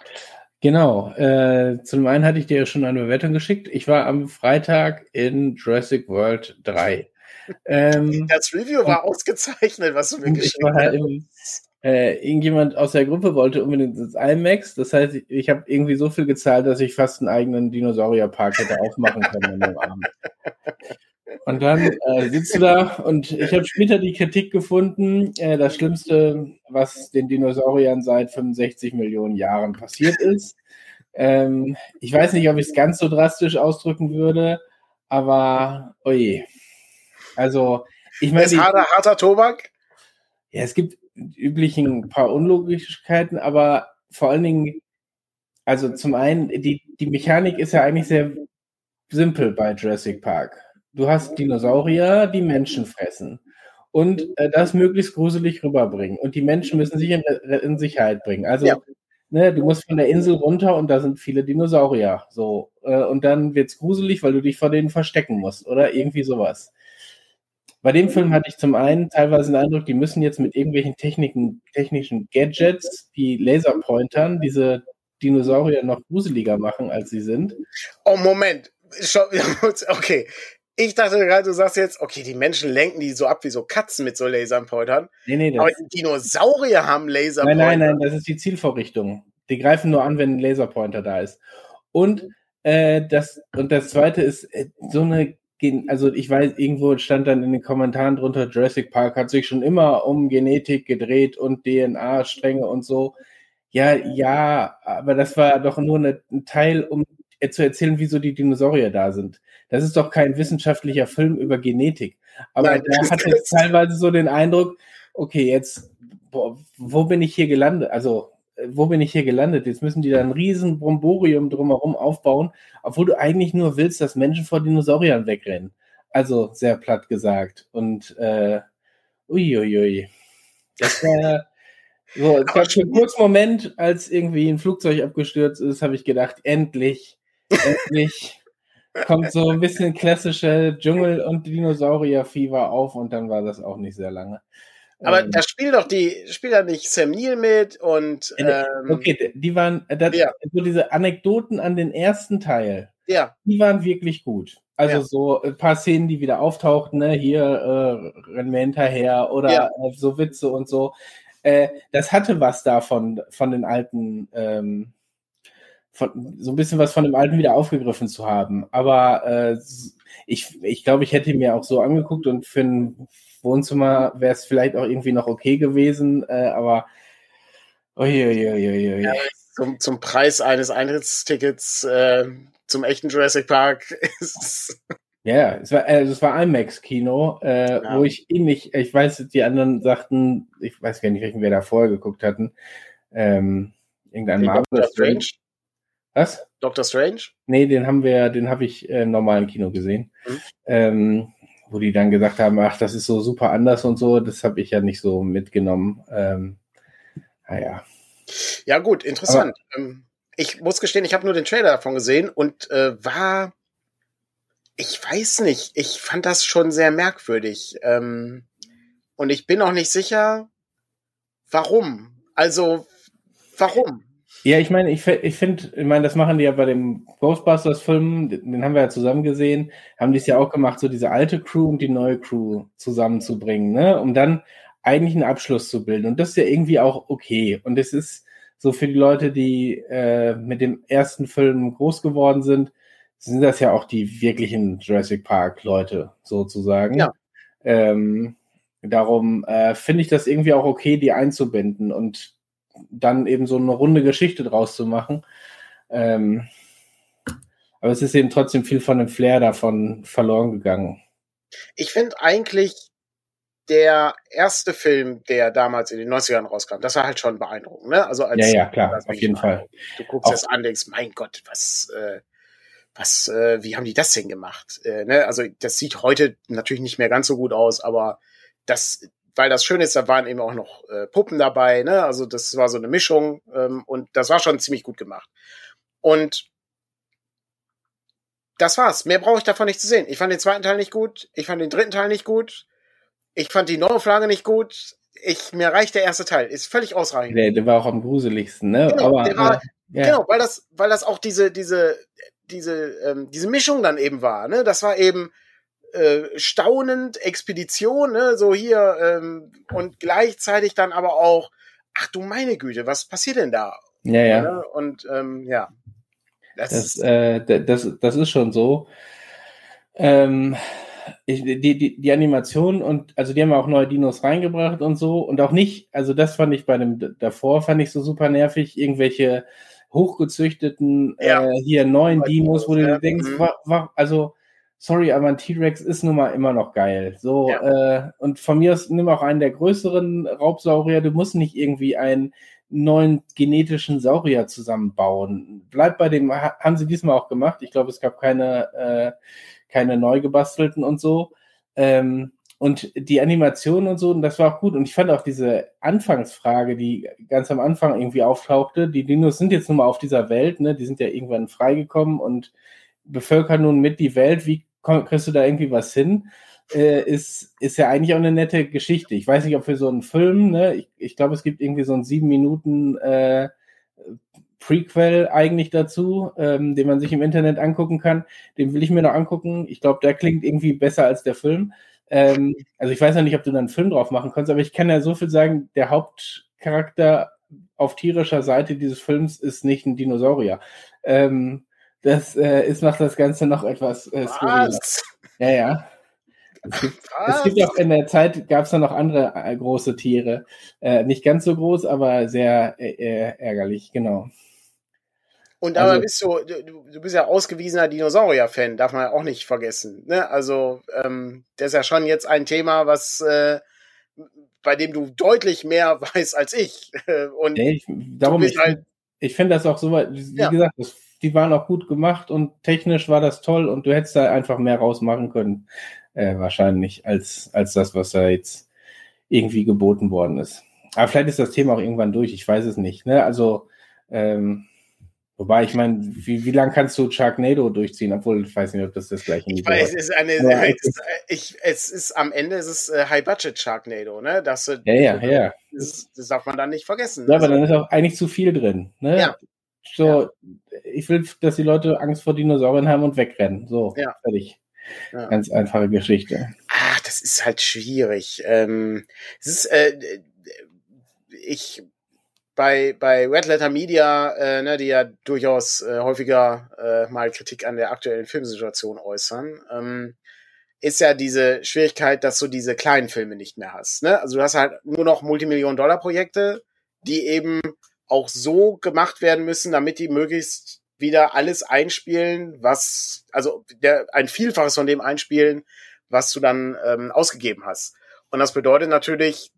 Genau. Äh, zum einen hatte ich dir ja schon eine Bewertung geschickt. Ich war am Freitag in Jurassic World 3. [LAUGHS] Ähm, das Review war ausgezeichnet, was du mir geschickt hast. Äh, irgendjemand aus der Gruppe wollte unbedingt ins IMAX. Das heißt, ich, ich habe irgendwie so viel gezahlt, dass ich fast einen eigenen Dinosaurierpark hätte aufmachen können an dem Abend. Und dann äh, sitzt du da und ich habe später die Kritik gefunden, äh, das Schlimmste, was den Dinosauriern seit 65 Millionen Jahren passiert ist. Ähm, ich weiß nicht, ob ich es ganz so drastisch ausdrücken würde, aber oje. Also, ich meine. Ist harter, harter Tobak? Ja, es gibt üblichen paar Unlogischkeiten, aber vor allen Dingen, also zum einen, die, die Mechanik ist ja eigentlich sehr simpel bei Jurassic Park. Du hast Dinosaurier, die Menschen fressen und äh, das möglichst gruselig rüberbringen. Und die Menschen müssen sich in, in Sicherheit bringen. Also, ja. ne, du musst von der Insel runter und da sind viele Dinosaurier. So, äh, und dann wird's gruselig, weil du dich vor denen verstecken musst oder irgendwie sowas. Bei dem Film hatte ich zum einen teilweise den Eindruck, die müssen jetzt mit irgendwelchen Techniken, technischen Gadgets, die Laserpointern, diese Dinosaurier noch gruseliger machen, als sie sind. Oh, Moment. [LAUGHS] Okay. Ich dachte gerade, du sagst jetzt, okay, die Menschen lenken die so ab wie so Katzen mit so Laserpointern. Nee, nee, Aber die Dinosaurier haben Laserpointer. Nein, nein, nein, das ist die Zielvorrichtung. Die greifen nur an, wenn ein Laserpointer da ist. Und äh, das und das zweite ist äh, so eine also ich weiß, irgendwo stand dann in den Kommentaren drunter, Jurassic Park hat sich schon immer um Genetik gedreht und DNA-Stränge und so. Ja, ja, aber das war doch nur eine, ein Teil, um zu erzählen, wieso die Dinosaurier da sind. Das ist doch kein wissenschaftlicher Film über Genetik. Aber Nein, der hat jetzt teilweise so den Eindruck, okay, jetzt, boah, wo bin ich hier gelandet? Also, wo bin ich hier gelandet? Jetzt müssen die da ein riesen Bromborium drumherum aufbauen, obwohl du eigentlich nur willst, dass Menschen vor Dinosauriern wegrennen. Also, sehr platt gesagt. Und, äh, uiuiui. Das war [LAUGHS] so, es gab für einen kurzen Moment, als irgendwie ein Flugzeug abgestürzt ist, habe ich gedacht, endlich, endlich [LAUGHS] kommt so ein bisschen klassische Dschungel- und Dinosaurier-Fieber auf und dann war das auch nicht sehr lange. Aber ähm, da spielt doch die, spielt da nicht Sam Neill mit und äh, ähm, Okay, die waren, äh, das, ja. so diese Anekdoten an den ersten Teil, ja. die waren wirklich gut. Also ja. so ein paar Szenen, die wieder auftauchten, ne, hier äh, rennen wir hinterher oder ja. äh, so Witze und so. Äh, das hatte was davon, von den alten, ähm, von, so ein bisschen was von dem alten wieder aufgegriffen zu haben. Aber äh, ich, ich glaube, ich hätte mir auch so angeguckt und für Wohnzimmer wäre es vielleicht auch irgendwie noch okay gewesen, äh, aber uiuiuiui. Ja, zum, zum Preis eines Eintrittstickets äh, zum echten Jurassic Park [LAUGHS] ist ja, es war, also es war IMAX-Kino, äh, ja. wo ich ähnlich, ich weiß, die anderen sagten, ich weiß gar nicht, welchen wir da vorher geguckt hatten, ähm, irgendein den Marvel. Doctor Strange? Was? Doctor Strange? Nee, den haben wir, den habe ich äh, im normalen Kino gesehen. Mhm. Ähm, wo die dann gesagt haben, ach, das ist so super anders und so, das habe ich ja nicht so mitgenommen. Ähm, naja. Ja, gut, interessant. Aber, ähm, ich muss gestehen, ich habe nur den Trailer davon gesehen und äh, war ich weiß nicht, ich fand das schon sehr merkwürdig. Ähm, und ich bin auch nicht sicher, warum. Also, warum? Ja, ich meine, ich, ich finde, ich meine, das machen die ja bei dem Ghostbusters-Film, den haben wir ja zusammen gesehen, haben die es ja auch gemacht, so diese alte Crew und die neue Crew zusammenzubringen, ne? Um dann eigentlich einen Abschluss zu bilden. Und das ist ja irgendwie auch okay. Und es ist so für die Leute, die äh, mit dem ersten Film groß geworden sind, sind das ja auch die wirklichen Jurassic Park-Leute sozusagen. Ja. Ähm, darum äh, finde ich das irgendwie auch okay, die einzubinden und dann eben so eine runde Geschichte draus zu machen. Ähm, aber es ist eben trotzdem viel von dem Flair davon verloren gegangen. Ich finde eigentlich der erste Film, der damals in den 90ern rauskam, das war halt schon beeindruckend. Ne? Also als, ja, ja, klar, auf jeden Fall. Du guckst es an, denkst, mein Gott, was, äh, was, äh, wie haben die das denn gemacht? Äh, ne? Also das sieht heute natürlich nicht mehr ganz so gut aus, aber das, weil das schön ist, da waren eben auch noch äh, Puppen dabei, ne? Also das war so eine Mischung ähm, und das war schon ziemlich gut gemacht. Und das war's. Mehr brauche ich davon nicht zu sehen. Ich fand den zweiten Teil nicht gut, ich fand den dritten Teil nicht gut, ich fand die Neuauflage nicht gut. Ich, mir reicht der erste Teil, ist völlig ausreichend. Der, der war auch am gruseligsten, ne? Genau, Aber, war, ja. genau, weil das, weil das auch diese, diese, diese, ähm, diese Mischung dann eben war. Ne? Das war eben äh, staunend, Expedition, ne? so hier ähm, und gleichzeitig dann aber auch, ach du meine Güte, was passiert denn da? Ja, ja. Ne? Und ähm, ja. Das, das, äh, das, das ist schon so. Ähm, ich, die, die, die Animation und also die haben auch neue Dinos reingebracht und so und auch nicht, also das fand ich bei dem davor fand ich so super nervig, irgendwelche hochgezüchteten, ja. äh, hier neuen Dinos, wo du ja. denkst, mhm. war, war, also, sorry, aber ein T-Rex ist nun mal immer noch geil. So, ja. äh, und von mir aus nimm auch einen der größeren Raubsaurier, du musst nicht irgendwie einen neuen genetischen Saurier zusammenbauen. Bleib bei dem, haben sie diesmal auch gemacht. Ich glaube, es gab keine, äh, keine neu gebastelten und so. Ähm, und die Animation und so, und das war auch gut. Und ich fand auch diese Anfangsfrage, die ganz am Anfang irgendwie auftauchte, die Dinos sind jetzt nun mal auf dieser Welt, ne? Die sind ja irgendwann freigekommen und bevölkern nun mit die Welt. Wie kriegst du da irgendwie was hin? Äh, ist, ist ja eigentlich auch eine nette Geschichte. Ich weiß nicht, ob für so einen Film, ne, ich, ich glaube, es gibt irgendwie so einen sieben Minuten äh, Prequel eigentlich dazu, ähm, den man sich im Internet angucken kann. Den will ich mir noch angucken. Ich glaube, der klingt irgendwie besser als der Film. Ähm, also ich weiß ja nicht, ob du da einen Film drauf machen kannst, aber ich kann ja so viel sagen, der Hauptcharakter auf tierischer Seite dieses Films ist nicht ein Dinosaurier. Ähm, das äh, ist, macht das Ganze noch etwas äh, skurriler. Ja, ja. Es gibt, es gibt auch in der Zeit gab es da noch andere äh, große Tiere. Äh, nicht ganz so groß, aber sehr äh, äh ärgerlich, genau. Und dabei also, bist du, du, du bist ja ausgewiesener Dinosaurier-Fan, darf man auch nicht vergessen. Ne? Also, ähm, das ist ja schon jetzt ein Thema, was äh, bei dem du deutlich mehr [LAUGHS] weißt als ich. Und ja, ich, darum ich, halt, ich finde das auch so, wie ja. gesagt, das, die waren auch gut gemacht und technisch war das toll und du hättest da einfach mehr rausmachen können, äh, wahrscheinlich, als, als das, was da jetzt irgendwie geboten worden ist. Aber vielleicht ist das Thema auch irgendwann durch, ich weiß es nicht. Ne? Also, ähm, Wobei, ich meine, wie, wie lange kannst du Sharknado durchziehen? Obwohl, ich weiß nicht, ob das das gleiche ist. Ich weiß, es ist eine, ja, es, ist, ich, es ist am Ende ist es äh, High-Budget Sharknado, ne? Das, ja, ja, ja. Das, das, darf man dann nicht vergessen. Ja, aber dann ist auch eigentlich zu viel drin, ne? Ja. So, ja. ich will, dass die Leute Angst vor Dinosauriern haben und wegrennen. So, ja. fertig. Ja. Ganz einfache Geschichte. Ach, das ist halt schwierig. Ähm, es ist, äh, ich bei, bei Red Letter Media, äh, ne, die ja durchaus äh, häufiger äh, mal Kritik an der aktuellen Filmsituation äußern, ähm, ist ja diese Schwierigkeit, dass du diese kleinen Filme nicht mehr hast. Ne? Also du hast halt nur noch Multimillion-Dollar-Projekte, die eben auch so gemacht werden müssen, damit die möglichst wieder alles einspielen, was, also der, ein Vielfaches von dem einspielen, was du dann ähm, ausgegeben hast. Und das bedeutet natürlich,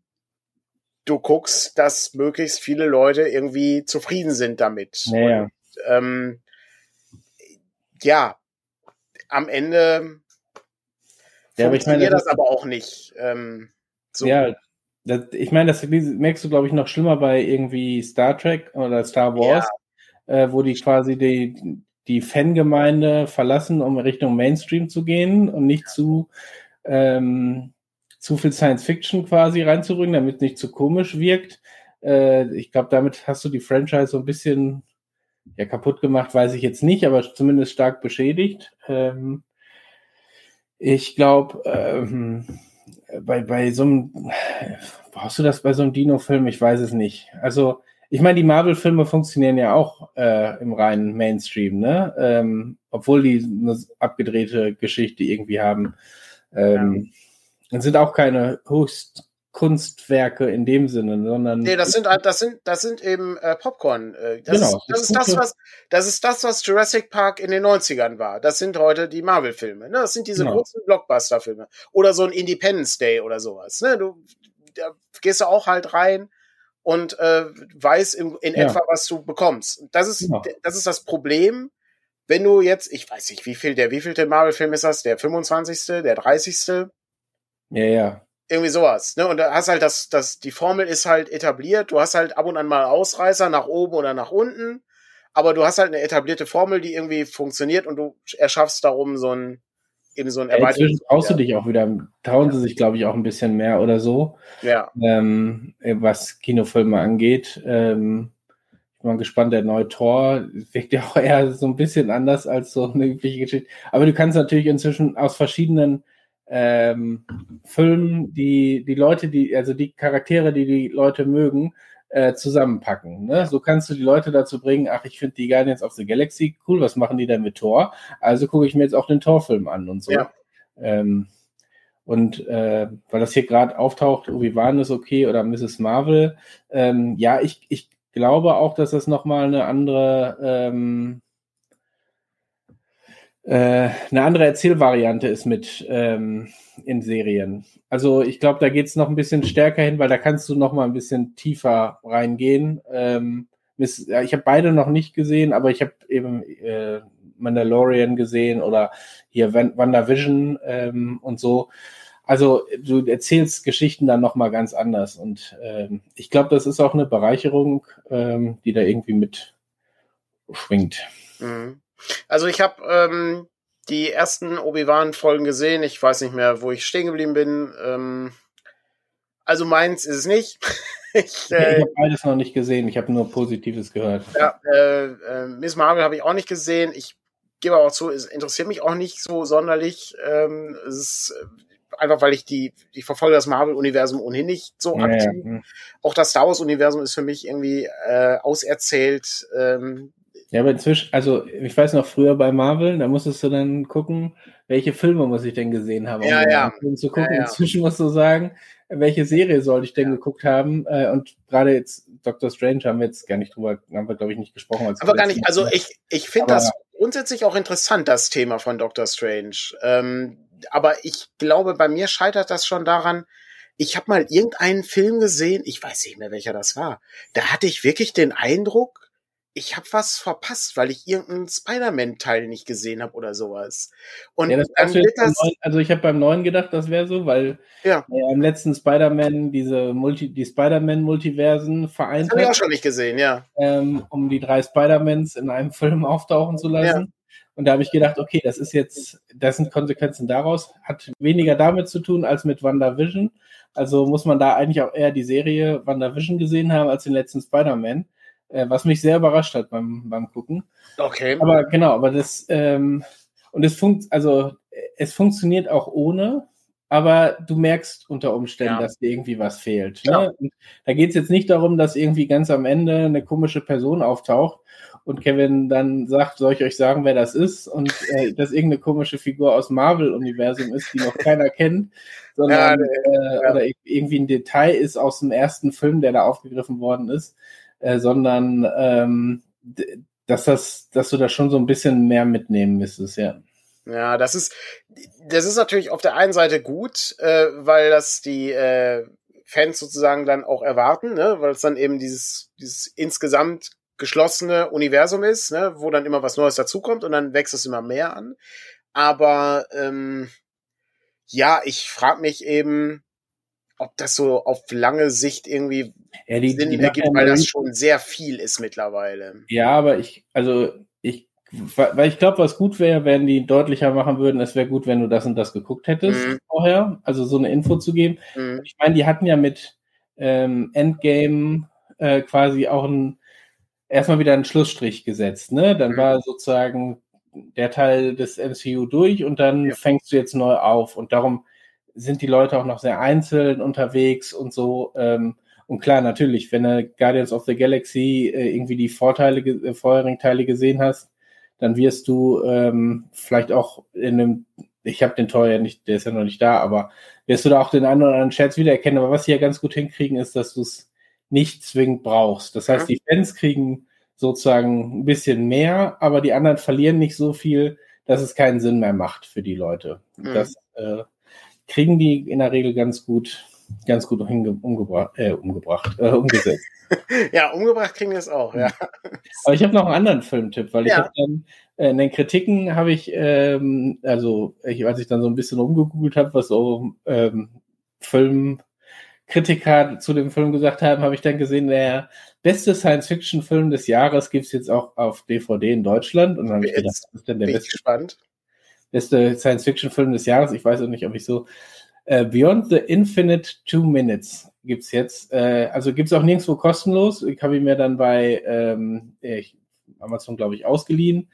du guckst, dass möglichst viele Leute irgendwie zufrieden sind damit. Ja, Und, ähm, ja am Ende ja, funktioniert ich meine, das, das aber auch nicht. Ähm, so. Ja, das, ich meine, das merkst du, glaube ich, noch schlimmer bei irgendwie Star Trek oder Star Wars, ja. äh, wo die quasi die, die Fangemeinde verlassen, um Richtung Mainstream zu gehen und nicht zu ähm, zu viel Science Fiction quasi reinzurücken, damit es nicht zu komisch wirkt. Äh, ich glaube, damit hast du die Franchise so ein bisschen ja, kaputt gemacht, weiß ich jetzt nicht, aber zumindest stark beschädigt. Ähm, ich glaube, ähm, bei, bei so einem, brauchst du das bei so einem Dino-Film? Ich weiß es nicht. Also, ich meine, die Marvel-Filme funktionieren ja auch äh, im reinen Mainstream, ne? Ähm, obwohl die eine abgedrehte Geschichte irgendwie haben. Ähm, ja. Sind auch keine Höchstkunstwerke in dem Sinne, sondern. Nee, das sind, das sind, das sind eben äh, Popcorn. Äh, das genau. Ist, das, ist das, was, das ist das, was Jurassic Park in den 90ern war. Das sind heute die Marvel-Filme. Ne? Das sind diese genau. großen Blockbuster-Filme. Oder so ein Independence Day oder sowas. Ne? Du, da gehst du auch halt rein und äh, weißt in, in ja. etwa, was du bekommst. Das ist, genau. das ist das Problem wenn du jetzt, ich weiß nicht, wie viel der, wie viel der Marvel-Film ist das? Der 25., der 30.? Ja, ja. Irgendwie sowas. Ne? Und da hast halt das, das, die Formel ist halt etabliert. Du hast halt ab und an mal Ausreißer nach oben oder nach unten. Aber du hast halt eine etablierte Formel, die irgendwie funktioniert und du erschaffst darum so ein, eben so ein Erweiterung. Inzwischen traust du dich auch wieder, trauen ja. sie sich, glaube ich, auch ein bisschen mehr oder so. Ja. Ähm, was Kinofilme angeht. Ähm, ich bin mal gespannt, der neue Tor wirkt ja auch eher so ein bisschen anders als so eine übliche Geschichte. Aber du kannst natürlich inzwischen aus verschiedenen ähm, Filmen, die die Leute, die, also die Charaktere, die die Leute mögen, äh, zusammenpacken. Ne? So kannst du die Leute dazu bringen, ach, ich finde die Guardians of the Galaxy cool, was machen die denn mit Thor? Also gucke ich mir jetzt auch den Thor-Film an und so. Ja. Ähm, und äh, weil das hier gerade auftaucht, Obi-Wan ist okay oder Mrs. Marvel, ähm, ja, ich, ich glaube auch, dass das nochmal eine andere ähm, äh, eine andere Erzählvariante ist mit ähm, in Serien. Also ich glaube, da geht es noch ein bisschen stärker hin, weil da kannst du noch mal ein bisschen tiefer reingehen. Ähm, ich habe beide noch nicht gesehen, aber ich habe eben äh, Mandalorian gesehen oder hier WandaVision ähm, und so. Also du erzählst Geschichten dann noch mal ganz anders und ähm, ich glaube, das ist auch eine Bereicherung, ähm, die da irgendwie mit schwingt. Mhm. Also ich habe ähm, die ersten Obi-Wan-Folgen gesehen. Ich weiß nicht mehr, wo ich stehen geblieben bin. Ähm, also meins ist es nicht. [LAUGHS] ich äh, ich habe beides noch nicht gesehen. Ich habe nur Positives gehört. Ja, äh, äh, Miss Marvel habe ich auch nicht gesehen. Ich gebe auch zu, es interessiert mich auch nicht so sonderlich. Ähm, es ist äh, einfach, weil ich die, ich verfolge das Marvel-Universum ohnehin nicht so aktiv. Ja, ja. Hm. Auch das Star Wars-Universum ist für mich irgendwie äh, auserzählt. Ähm, Ja, aber inzwischen, also ich weiß noch früher bei Marvel, da musstest du dann gucken, welche Filme muss ich denn gesehen haben, um ja, ja. Zu gucken. Ja, ja. Inzwischen musst du sagen, welche Serie sollte ich denn geguckt haben? Äh, und gerade jetzt Doctor Strange haben wir jetzt gar nicht drüber, haben wir glaube ich nicht gesprochen. aber gar nicht, also ich, ich finde das grundsätzlich auch interessant, das Thema von Doctor Strange. Ähm, aber ich glaube, bei mir scheitert das schon daran, ich habe mal irgendeinen Film gesehen, ich weiß nicht mehr, welcher das war. Da hatte ich wirklich den Eindruck, ich habe was verpasst, weil ich irgendeinen Spider-Man-Teil nicht gesehen habe oder sowas. Und ja, dann wird das. Neuen, also ich habe beim neuen gedacht, das wäre so, weil ja. äh, im letzten Spider-Man diese Multi, die Spider-Man-Multiversen vereint habe ich auch schon nicht gesehen, ja. Ähm, um die drei Spider-Mans in einem [LAUGHS] Film auftauchen zu lassen. Ja. Und da habe ich gedacht, okay, das ist jetzt, das sind Konsequenzen daraus, hat weniger damit zu tun als mit WandaVision. Also muss man da eigentlich auch eher die Serie WandaVision gesehen haben als den letzten Spider-Man äh, was mich sehr überrascht hat beim, beim Gucken. Okay. Aber genau, aber das, ähm, und es funkt, also es funktioniert auch ohne, aber du merkst unter Umständen, ja. dass dir irgendwie was fehlt. Ne? Ja. da geht es jetzt nicht darum, dass irgendwie ganz am Ende eine komische Person auftaucht und Kevin dann sagt, soll ich euch sagen, wer das ist? Und äh, [LAUGHS] dass irgendeine komische Figur aus Marvel-Universum ist, die noch keiner kennt, sondern ja, äh, oder irgendwie ein Detail ist aus dem ersten Film, der da aufgegriffen worden ist äh, sondern ähm, dass das, dass du da schon so ein bisschen mehr mitnehmen müsstest, ja. Ja, das ist, das ist natürlich auf der einen Seite gut, äh, weil das die äh, Fans sozusagen dann auch erwarten, ne? weil es dann eben dieses, dieses insgesamt geschlossene Universum ist, ne? wo dann immer was Neues dazukommt und dann wächst es immer mehr an. Aber ähm, ja, ich frage mich eben, ob das so auf lange Sicht irgendwie ja, die, Sinn die ergibt, weil das schon sehr viel ist mittlerweile. Ja, aber ich, also ich, weil ich glaube, was gut wäre, wenn die deutlicher machen würden, es wäre gut, wenn du das und das geguckt hättest mhm. vorher, also so eine Info zu geben. Mhm. Ich meine, die hatten ja mit ähm, Endgame äh, quasi auch ein, erstmal wieder einen Schlussstrich gesetzt, ne? Dann mhm. war sozusagen der Teil des MCU durch und dann ja. fängst du jetzt neu auf und darum sind die Leute auch noch sehr einzeln unterwegs und so. Ähm, und klar, natürlich, wenn du Guardians of the Galaxy äh, irgendwie die Vorteile, äh, vorherigen Teile gesehen hast, dann wirst du ähm, vielleicht auch in einem, ich habe den Tor ja nicht, der ist ja noch nicht da, aber wirst du da auch den einen oder anderen Scherz wiedererkennen. Aber was sie ja ganz gut hinkriegen, ist, dass du es nicht zwingend brauchst. Das heißt, die Fans kriegen sozusagen ein bisschen mehr, aber die anderen verlieren nicht so viel, dass es keinen Sinn mehr macht für die Leute. Mhm. Das äh, kriegen die in der Regel ganz gut, ganz gut umgebracht, äh, umgebracht, äh, umgesetzt. [LAUGHS] ja, umgebracht kriegen wir es auch, ja. Aber ich habe noch einen anderen Filmtipp, weil ich ja. habe dann äh, in den Kritiken habe ich, ähm, also ich, als ich dann so ein bisschen umgegoogelt habe, was so ähm, Filmkritiker zu dem Film gesagt haben, habe ich dann gesehen, der beste Science-Fiction-Film des Jahres gibt es jetzt auch auf DVD in Deutschland. Und dann habe ich gedacht, was ist denn der beste? Gespannt beste Science-Fiction-Film des Jahres. Ich weiß auch nicht, ob ich so. Äh, Beyond the Infinite Two Minutes gibt's jetzt. Äh, also gibt's auch nirgendwo kostenlos. Ich habe ihn mir dann bei ähm, ich, Amazon, glaube ich, ausgeliehen.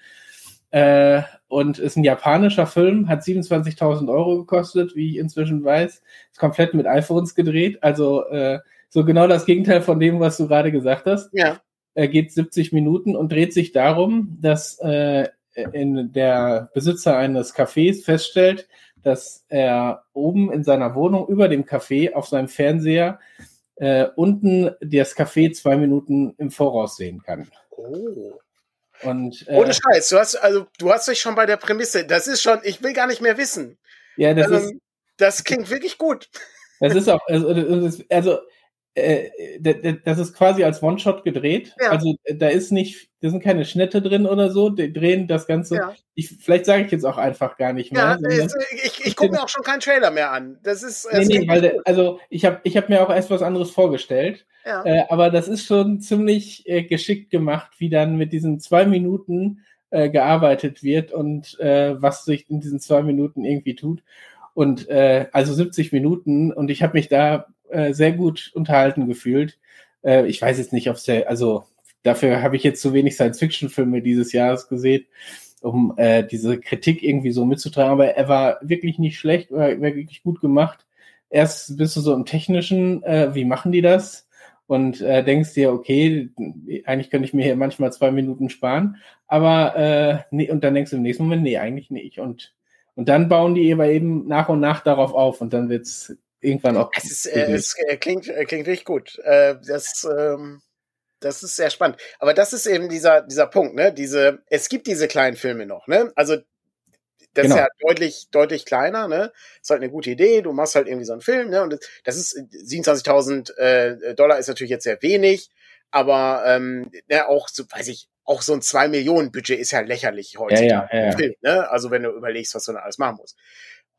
Äh, und ist ein japanischer Film, hat 27.000 Euro gekostet, wie ich inzwischen weiß. Ist komplett mit iPhones gedreht. Also äh, so genau das Gegenteil von dem, was du gerade gesagt hast. Ja. Er geht 70 Minuten und dreht sich darum, dass äh, in der Besitzer eines Cafés feststellt, dass er oben in seiner Wohnung über dem Café auf seinem Fernseher äh, unten das Café zwei Minuten im Voraus sehen kann. Oh. Und, äh, Ohne Scheiß, du hast, also, du hast dich schon bei der Prämisse, das ist schon, ich will gar nicht mehr wissen. Ja, das also, ist. Das klingt wirklich gut. Das ist auch, also, also äh, das ist quasi als One-Shot gedreht. Ja. Also da ist nicht, da sind keine Schnitte drin oder so. Die drehen das Ganze. Ja. Ich, vielleicht sage ich jetzt auch einfach gar nicht mehr. Ja, ist, ich, ich gucke mir auch schon keinen Trailer mehr an. Das ist. Nee, nee, weil der, also ich habe ich hab mir auch erst was anderes vorgestellt. Ja. Äh, aber das ist schon ziemlich äh, geschickt gemacht, wie dann mit diesen zwei Minuten äh, gearbeitet wird und äh, was sich in diesen zwei Minuten irgendwie tut. Und äh, also 70 Minuten und ich habe mich da äh, sehr gut unterhalten gefühlt. Äh, ich weiß jetzt nicht, ob es der, also dafür habe ich jetzt zu wenig Science-Fiction-Filme dieses Jahres gesehen, um äh, diese Kritik irgendwie so mitzutragen. Aber er war wirklich nicht schlecht, war, wirklich gut gemacht. Erst bist du so im Technischen, äh, wie machen die das? und äh, denkst dir, okay, eigentlich könnte ich mir hier manchmal zwei Minuten sparen, aber äh, nee, und dann denkst du im nächsten Moment, nee, eigentlich nicht. Und, und dann bauen die aber eben nach und nach darauf auf und dann wird's irgendwann auch. Es, ist, äh, es äh, klingt, äh, klingt wirklich gut. Äh, das, ähm, das ist sehr spannend. Aber das ist eben dieser, dieser Punkt, ne? Diese, es gibt diese kleinen Filme noch, ne? Also das genau. ist ja deutlich, deutlich kleiner, ne? Ist halt eine gute Idee. Du machst halt irgendwie so einen Film, ne? Und das ist 27.000 äh, Dollar ist natürlich jetzt sehr wenig, aber ähm, ne, auch so, weiß ich, auch so ein 2 Millionen Budget ist ja lächerlich heute. Ja, ja, ja, Film, ne? Also wenn du überlegst, was du da alles machen musst.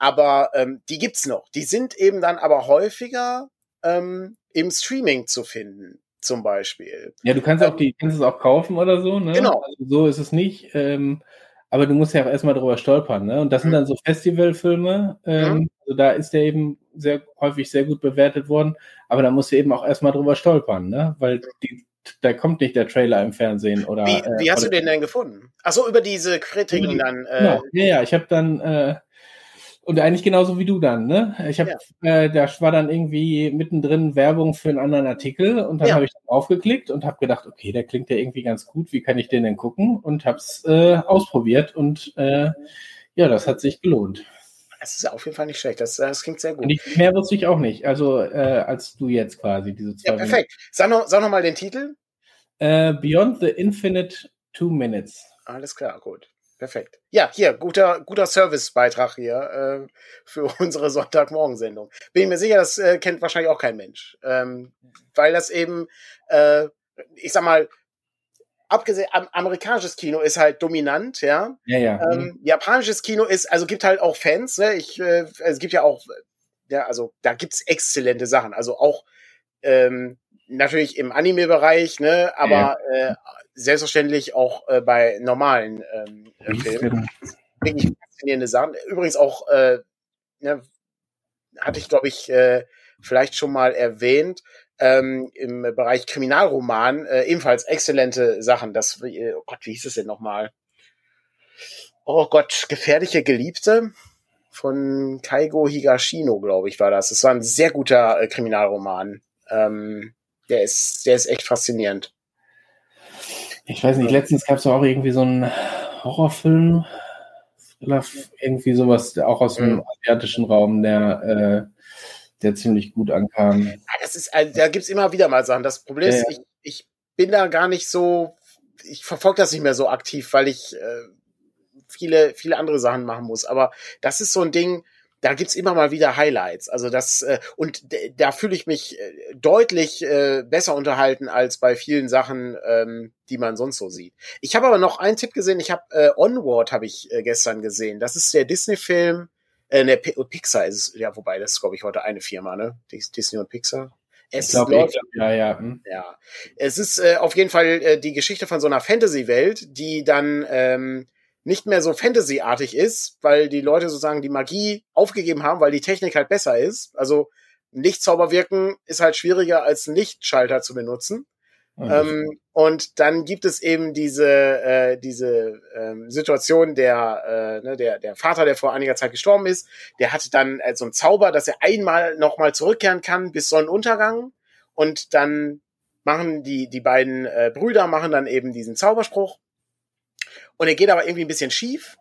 Aber ähm, die gibt's noch. Die sind eben dann aber häufiger ähm, im Streaming zu finden zum Beispiel. Ja, du kannst auch die, kannst es auch kaufen oder so, ne? Genau. Also so ist es nicht. Ähm, aber du musst ja auch erstmal drüber stolpern, ne? Und das sind mhm. dann so Festivalfilme. Ähm, mhm. Also da ist der eben sehr häufig sehr gut bewertet worden, aber da musst du eben auch erstmal drüber stolpern, ne? Weil die, da kommt nicht der Trailer im Fernsehen oder. Wie, wie hast äh, du den denn gefunden? Achso, über diese Kritiken dann. Äh, genau. Ja, ja, ich habe dann äh, und eigentlich genauso wie du dann, ne? Ich habe, ja. äh, da war dann irgendwie mittendrin Werbung für einen anderen Artikel und dann ja. habe ich aufgeklickt und habe gedacht, okay, der klingt ja irgendwie ganz gut, wie kann ich den denn gucken? Und habe es äh, ausprobiert und äh, ja, das hat sich gelohnt. Das ist auf jeden Fall nicht schlecht. Das, das klingt sehr gut. Ich, mehr wusste ich auch nicht. Also äh, als du jetzt quasi diese zwei. Ja, perfekt. Sag noch, sag noch mal den Titel. Äh, Beyond the Infinite Two Minutes. Alles klar, gut. Perfekt. Ja, hier, guter, guter Servicebeitrag hier äh, für [LAUGHS] unsere Sonntagmorgensendung. Bin ich mir sicher, das äh, kennt wahrscheinlich auch kein Mensch. Ähm, weil das eben, äh, ich sag mal, abgesehen, am, amerikanisches Kino ist halt dominant, ja. Ja, ja. Ähm, mhm. japanisches Kino ist, also gibt halt auch Fans, ne? Ich, äh, es gibt ja auch, ja, also da gibt's exzellente Sachen. Also auch ähm, natürlich im Anime-Bereich, ne, aber ja. äh, selbstverständlich auch äh, bei normalen ähm, äh, Filmen. Wirklich faszinierende Sachen. Übrigens auch, äh, ne, hatte ich, glaube ich, äh, vielleicht schon mal erwähnt, ähm, im Bereich Kriminalroman äh, ebenfalls exzellente Sachen. Das, äh, oh Gott, wie hieß es denn nochmal? Oh Gott, gefährliche Geliebte von Kaigo Higashino, glaube ich, war das. Das war ein sehr guter äh, Kriminalroman. Ähm, der ist, der ist echt faszinierend. Ich weiß nicht, letztens gab es auch irgendwie so einen Horrorfilm, irgendwie sowas, auch aus dem mhm. asiatischen Raum, der, äh, der ziemlich gut ankam. Ja, das ist, also, da gibt's immer wieder mal Sachen. Das Problem ist, ich, ich bin da gar nicht so, ich verfolge das nicht mehr so aktiv, weil ich äh, viele, viele andere Sachen machen muss. Aber das ist so ein Ding, da gibt's immer mal wieder Highlights. Also das äh, und da fühle ich mich äh, deutlich äh, besser unterhalten als bei vielen Sachen, ähm, die man sonst so sieht. Ich habe aber noch einen Tipp gesehen. Ich habe äh, Onward habe ich äh, gestern gesehen. Das ist der Disney-Film. Äh, ne, P Pixar ist es, ja, wobei das ist glaube ich heute eine Firma, ne? Disney und Pixar. Es ich glaube, glaub, ja, ja. Hm. Ja, es ist äh, auf jeden Fall äh, die Geschichte von so einer Fantasy-Welt, die dann ähm, nicht mehr so Fantasy-artig ist, weil die Leute sozusagen die Magie aufgegeben haben, weil die Technik halt besser ist. Also Lichtzauber wirken ist halt schwieriger als einen Lichtschalter zu benutzen. Mhm. Ähm, und dann gibt es eben diese, äh, diese ähm, Situation, der, äh, ne, der, der Vater, der vor einiger Zeit gestorben ist, der hat dann äh, so einen Zauber, dass er einmal nochmal zurückkehren kann bis Sonnenuntergang. Und dann machen die, die beiden äh, Brüder machen dann eben diesen Zauberspruch und er geht aber irgendwie ein bisschen schief.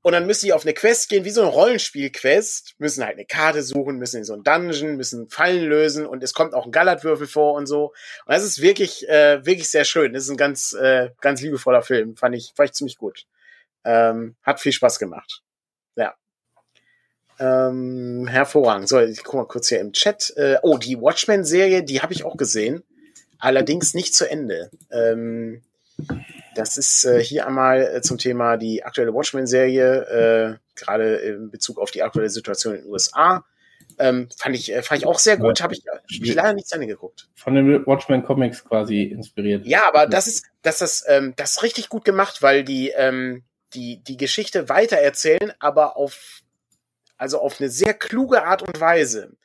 Und dann müssen die auf eine Quest gehen, wie so eine Rollenspiel-Quest, müssen halt eine Karte suchen, müssen in so einen Dungeon, müssen Fallen lösen und es kommt auch ein Gallertwürfel vor und so. Und das ist wirklich, äh, wirklich sehr schön. Das ist ein ganz, äh, ganz liebevoller Film. Fand ich, fand ich ziemlich gut. Ähm, hat viel Spaß gemacht. Ja. Ähm, hervorragend. So, ich guck mal kurz hier im Chat. Äh, oh, die Watchmen-Serie, die habe ich auch gesehen. Allerdings nicht zu Ende. Ähm, das ist äh, hier einmal äh, zum Thema die aktuelle Watchmen-Serie, äh, gerade in Bezug auf die aktuelle Situation in den USA. Ähm, fand ich äh, fand ich auch sehr gut, habe ich, hab ich leider nicht zu Ende geguckt. Von den Watchmen Comics quasi inspiriert. Ja, aber das ist das ist ähm, das ist richtig gut gemacht, weil die ähm, die die Geschichte weitererzählen, aber auf also auf eine sehr kluge Art und Weise.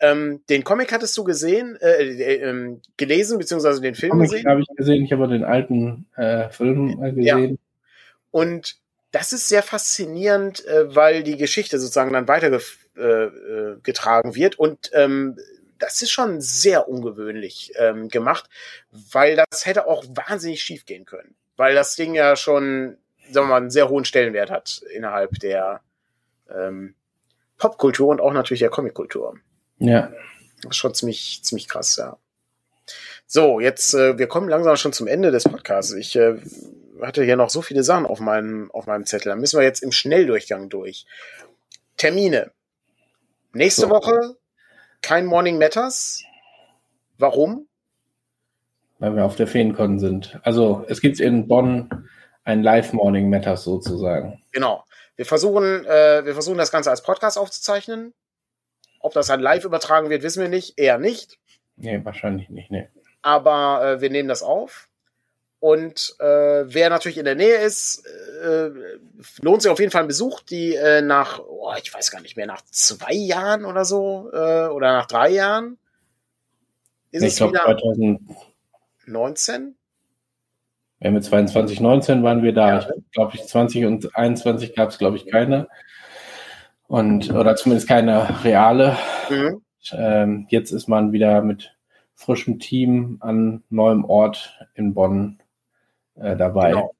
Ähm, den Comic hattest du gesehen, äh, äh, äh, gelesen, beziehungsweise den Film Comic gesehen? habe ich gesehen, ich habe den alten äh, Film gesehen. Ja. Und das ist sehr faszinierend, äh, weil die Geschichte sozusagen dann weitergetragen äh, wird und ähm, das ist schon sehr ungewöhnlich ähm, gemacht, weil das hätte auch wahnsinnig schief gehen können. Weil das Ding ja schon, sagen wir mal, einen sehr hohen Stellenwert hat innerhalb der ähm, Popkultur und auch natürlich der Comickultur. Ja. Das ist schon ziemlich, ziemlich krass, ja. So, jetzt, äh, wir kommen langsam schon zum Ende des Podcasts. Ich äh, hatte hier noch so viele Sachen auf meinem, auf meinem Zettel. Da müssen wir jetzt im Schnelldurchgang durch. Termine. Nächste so. Woche kein Morning Matters. Warum? Weil wir auf der Feencon sind. Also es gibt in Bonn ein Live Morning Matters sozusagen. Genau. Wir versuchen, äh, wir versuchen das Ganze als Podcast aufzuzeichnen. Ob das dann live übertragen wird, wissen wir nicht. Eher nicht. Nee, wahrscheinlich nicht, nee. Aber äh, wir nehmen das auf. Und äh, wer natürlich in der Nähe ist, äh, lohnt sich auf jeden Fall ein Besuch, die äh, nach, oh, ich weiß gar nicht mehr, nach zwei Jahren oder so, äh, oder nach drei Jahren. Ist ich glaube 2019? Ja, mit 22, 19 waren wir da. Ja. Ich glaube, ich 20 und 21 gab es, glaube ich, keine. Und, oder zumindest keine reale. Mhm. Ähm, jetzt ist man wieder mit frischem Team an neuem Ort in Bonn äh, dabei. Genau.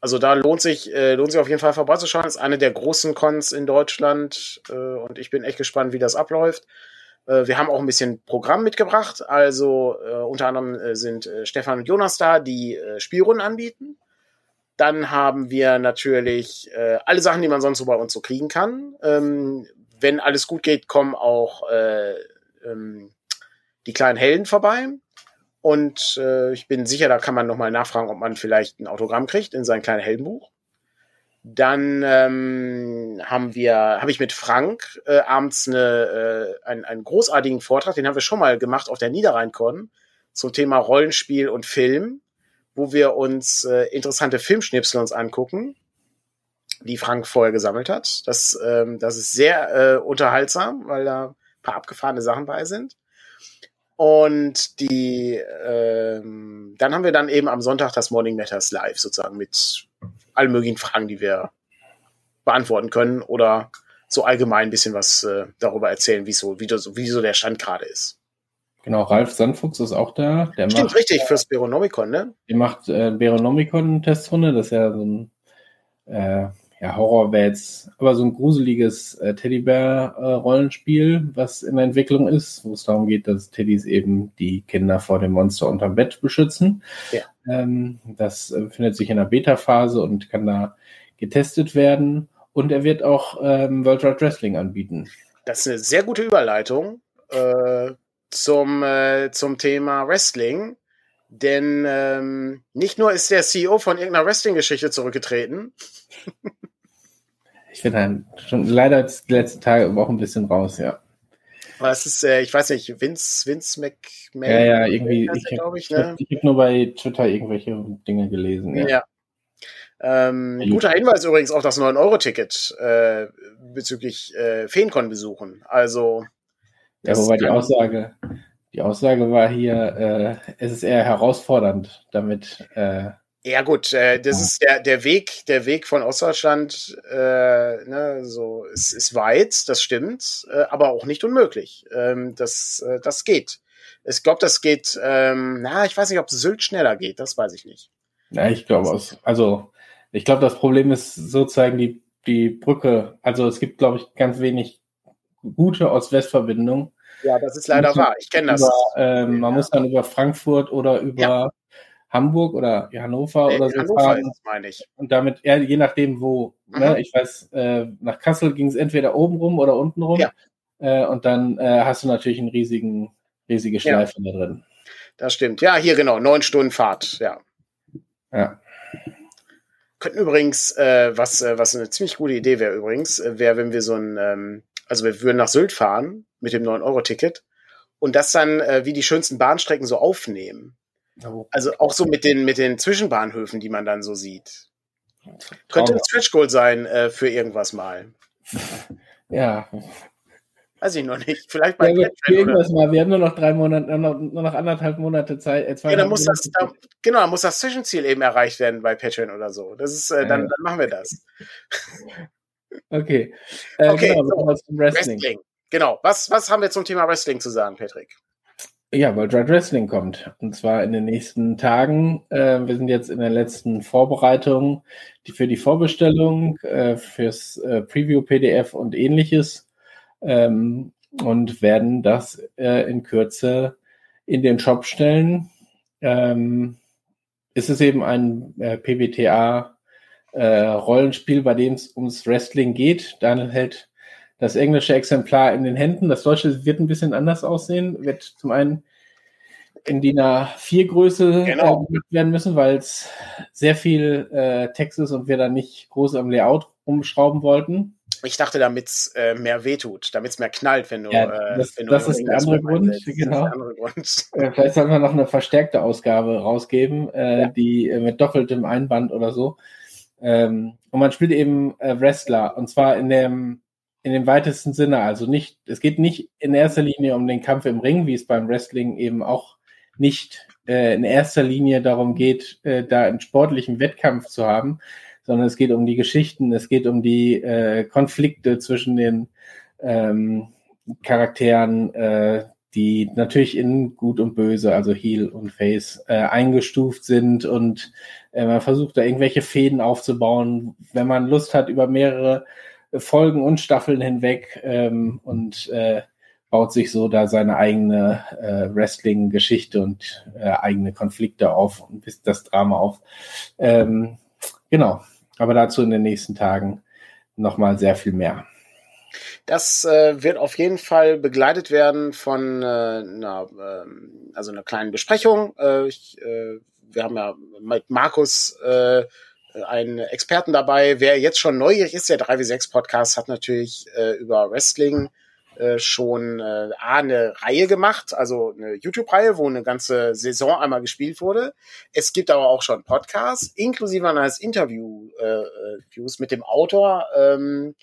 Also da lohnt sich, äh, lohnt sich auf jeden Fall vorbeizuschauen. Das ist eine der großen Cons in Deutschland äh, und ich bin echt gespannt, wie das abläuft. Äh, wir haben auch ein bisschen Programm mitgebracht. Also äh, unter anderem äh, sind Stefan und Jonas da, die Spielrunden anbieten. Dann haben wir natürlich äh, alle Sachen, die man sonst so bei uns so kriegen kann. Ähm, wenn alles gut geht, kommen auch äh, ähm, die kleinen Helden vorbei. Und äh, ich bin sicher, da kann man nochmal nachfragen, ob man vielleicht ein Autogramm kriegt in sein kleines Heldenbuch. Dann ähm, haben wir, habe ich mit Frank äh, abends eine, äh, einen, einen großartigen Vortrag, den haben wir schon mal gemacht auf der Niederrheinkon zum Thema Rollenspiel und Film, wo wir uns äh, interessante Filmschnipsel uns angucken, die Frank vorher gesammelt hat. Das, ähm, das ist sehr äh, unterhaltsam, weil da ein paar abgefahrene Sachen bei sind. Und die, ähm, dann haben wir dann eben am Sonntag das Morning Matters live sozusagen mit allen möglichen Fragen, die wir beantworten können oder so allgemein ein bisschen was äh, darüber erzählen, wie so, wie, so, wie so der Stand gerade ist. Genau, Ralf Sandfuchs ist auch da. Der Stimmt, macht, richtig, fürs Beronomicon, ne? Der macht äh, Beronomicon-Testrunde, das ist ja so ein äh, ja, Horror wäre jetzt aber so ein gruseliges äh, Teddybär-Rollenspiel, äh, was in der Entwicklung ist, wo es darum geht, dass Teddys eben die Kinder vor dem Monster unterm Bett beschützen. Ja. Ähm, das äh, befindet sich in der Beta-Phase und kann da getestet werden. Und er wird auch ähm, World Wide Wrestling anbieten. Das ist eine sehr gute Überleitung äh, zum, äh, zum Thema Wrestling. Denn ähm, nicht nur ist der CEO von irgendeiner Wrestling-Geschichte zurückgetreten. ich bin dann schon leider die letzten Tage auch ein bisschen raus, ja. Aber es ist, äh, ich weiß nicht, Vince, Vince McMahon. Ja, ja, irgendwie, ich, ich, ich, ne? ich habe nur bei Twitter irgendwelche Dinge gelesen. Ja. ja. Ähm, guter Hinweis übrigens auf das 9-Euro-Ticket äh, bezüglich äh, Feencon besuchen. Also. Ja, wobei die Aussage, die Aussage war hier, äh, es ist eher herausfordernd, damit. Äh, ja gut, äh, das ist der der Weg, der Weg von Ostdeutschland, äh, ne, so es ist weit, das stimmt, äh, aber auch nicht unmöglich. Ähm, das äh, das geht. Ich glaube, das geht. Ähm, na, ich weiß nicht, ob Sylt schneller geht. Das weiß ich nicht. Ja, ich glaube, also ich glaube, das Problem ist sozusagen die die Brücke. Also es gibt, glaube ich, ganz wenig gute Ost-West-Verbindungen. Ja, das ist leider wahr. Ich kenne das. Über, ähm, man ja. muss dann über Frankfurt oder über ja. Hamburg oder Hannover nee, oder so Hannover fahren. Ist, meine ich. Und damit, ja, je nachdem, wo. Ne, mhm. Ne, ich weiß, äh, nach Kassel ging es entweder oben rum oder unten rum. Ja. Äh, und dann äh, hast du natürlich einen riesigen, riesige Schleife da drin. Das stimmt. Ja, hier genau, neun Stunden Fahrt, ja. Ja. Könnten übrigens, äh, was, äh, was eine ziemlich gute Idee wäre übrigens, äh, wäre, wenn wir so ein, ähm, also wir würden nach Sylt fahren mit dem 9-Euro-Ticket und das dann äh, wie die schönsten Bahnstrecken so aufnehmen. Also auch so mit den, mit den Zwischenbahnhöfen, die man dann so sieht. Könnte ein Stretch Goal sein äh, für irgendwas mal. [LAUGHS] Ja. Weiß ich noch nicht. Vielleicht bei ja, irgendwas mal. Wir haben nur noch drei Monate, nur noch, anderthalb Monate Zeit. Äh, ja, dann muss das, da, genau, dann muss das Zwischenziel eben erreicht werden bei Patreon oder so. Das ist, äh, dann, dann machen wir das. [LAUGHS] Okay. Äh, okay, genau, so, Wrestling. Wrestling. genau. Was, was haben wir zum Thema Wrestling zu sagen, Patrick? Ja, weil Dread Wrestling kommt. Und zwar in den nächsten Tagen. Äh, wir sind jetzt in der letzten Vorbereitung die, für die Vorbestellung, äh, fürs äh, Preview-PDF und ähnliches. Ähm, und werden das äh, in Kürze in den Shop stellen. Ähm, ist es eben ein äh, PBTA äh, Rollenspiel, bei dem es ums Wrestling geht. Daniel hält das englische Exemplar in den Händen. Das deutsche wird ein bisschen anders aussehen. Wird zum einen in DIN A4 Größe genau. äh, werden müssen, weil es sehr viel äh, Text ist und wir da nicht groß am Layout umschrauben wollten. Ich dachte, damit es äh, mehr wehtut, damit es mehr knallt, wenn du. Ja, äh, das, wenn das, ist, der andere Grund, genau. Der andere Grund. Äh, vielleicht sollten wir noch eine verstärkte Ausgabe rausgeben, ja. die mit doppeltem Einband oder so. Ähm, und man spielt eben äh, Wrestler und zwar in dem in dem weitesten Sinne. Also nicht, es geht nicht in erster Linie um den Kampf im Ring, wie es beim Wrestling eben auch nicht äh, in erster Linie darum geht, äh, da einen sportlichen Wettkampf zu haben, sondern es geht um die Geschichten, es geht um die äh, Konflikte zwischen den ähm, Charakteren, äh, die natürlich in Gut und Böse, also Heel und Face, äh, eingestuft sind und man versucht da irgendwelche Fäden aufzubauen, wenn man Lust hat, über mehrere Folgen und Staffeln hinweg ähm, und äh, baut sich so da seine eigene äh, Wrestling-Geschichte und äh, eigene Konflikte auf und bis das Drama auf. Ähm, genau, aber dazu in den nächsten Tagen nochmal sehr viel mehr. Das äh, wird auf jeden Fall begleitet werden von äh, einer, äh, also einer kleinen Besprechung. Äh, ich, äh, wir haben ja mit Markus äh, einen Experten dabei. Wer jetzt schon neugierig ist, der 3W6 Podcast hat natürlich äh, über Wrestling äh, schon äh, eine Reihe gemacht, also eine YouTube-Reihe, wo eine ganze Saison einmal gespielt wurde. Es gibt aber auch schon Podcasts, inklusive eines Interviews äh, mit dem Autor. Ähm,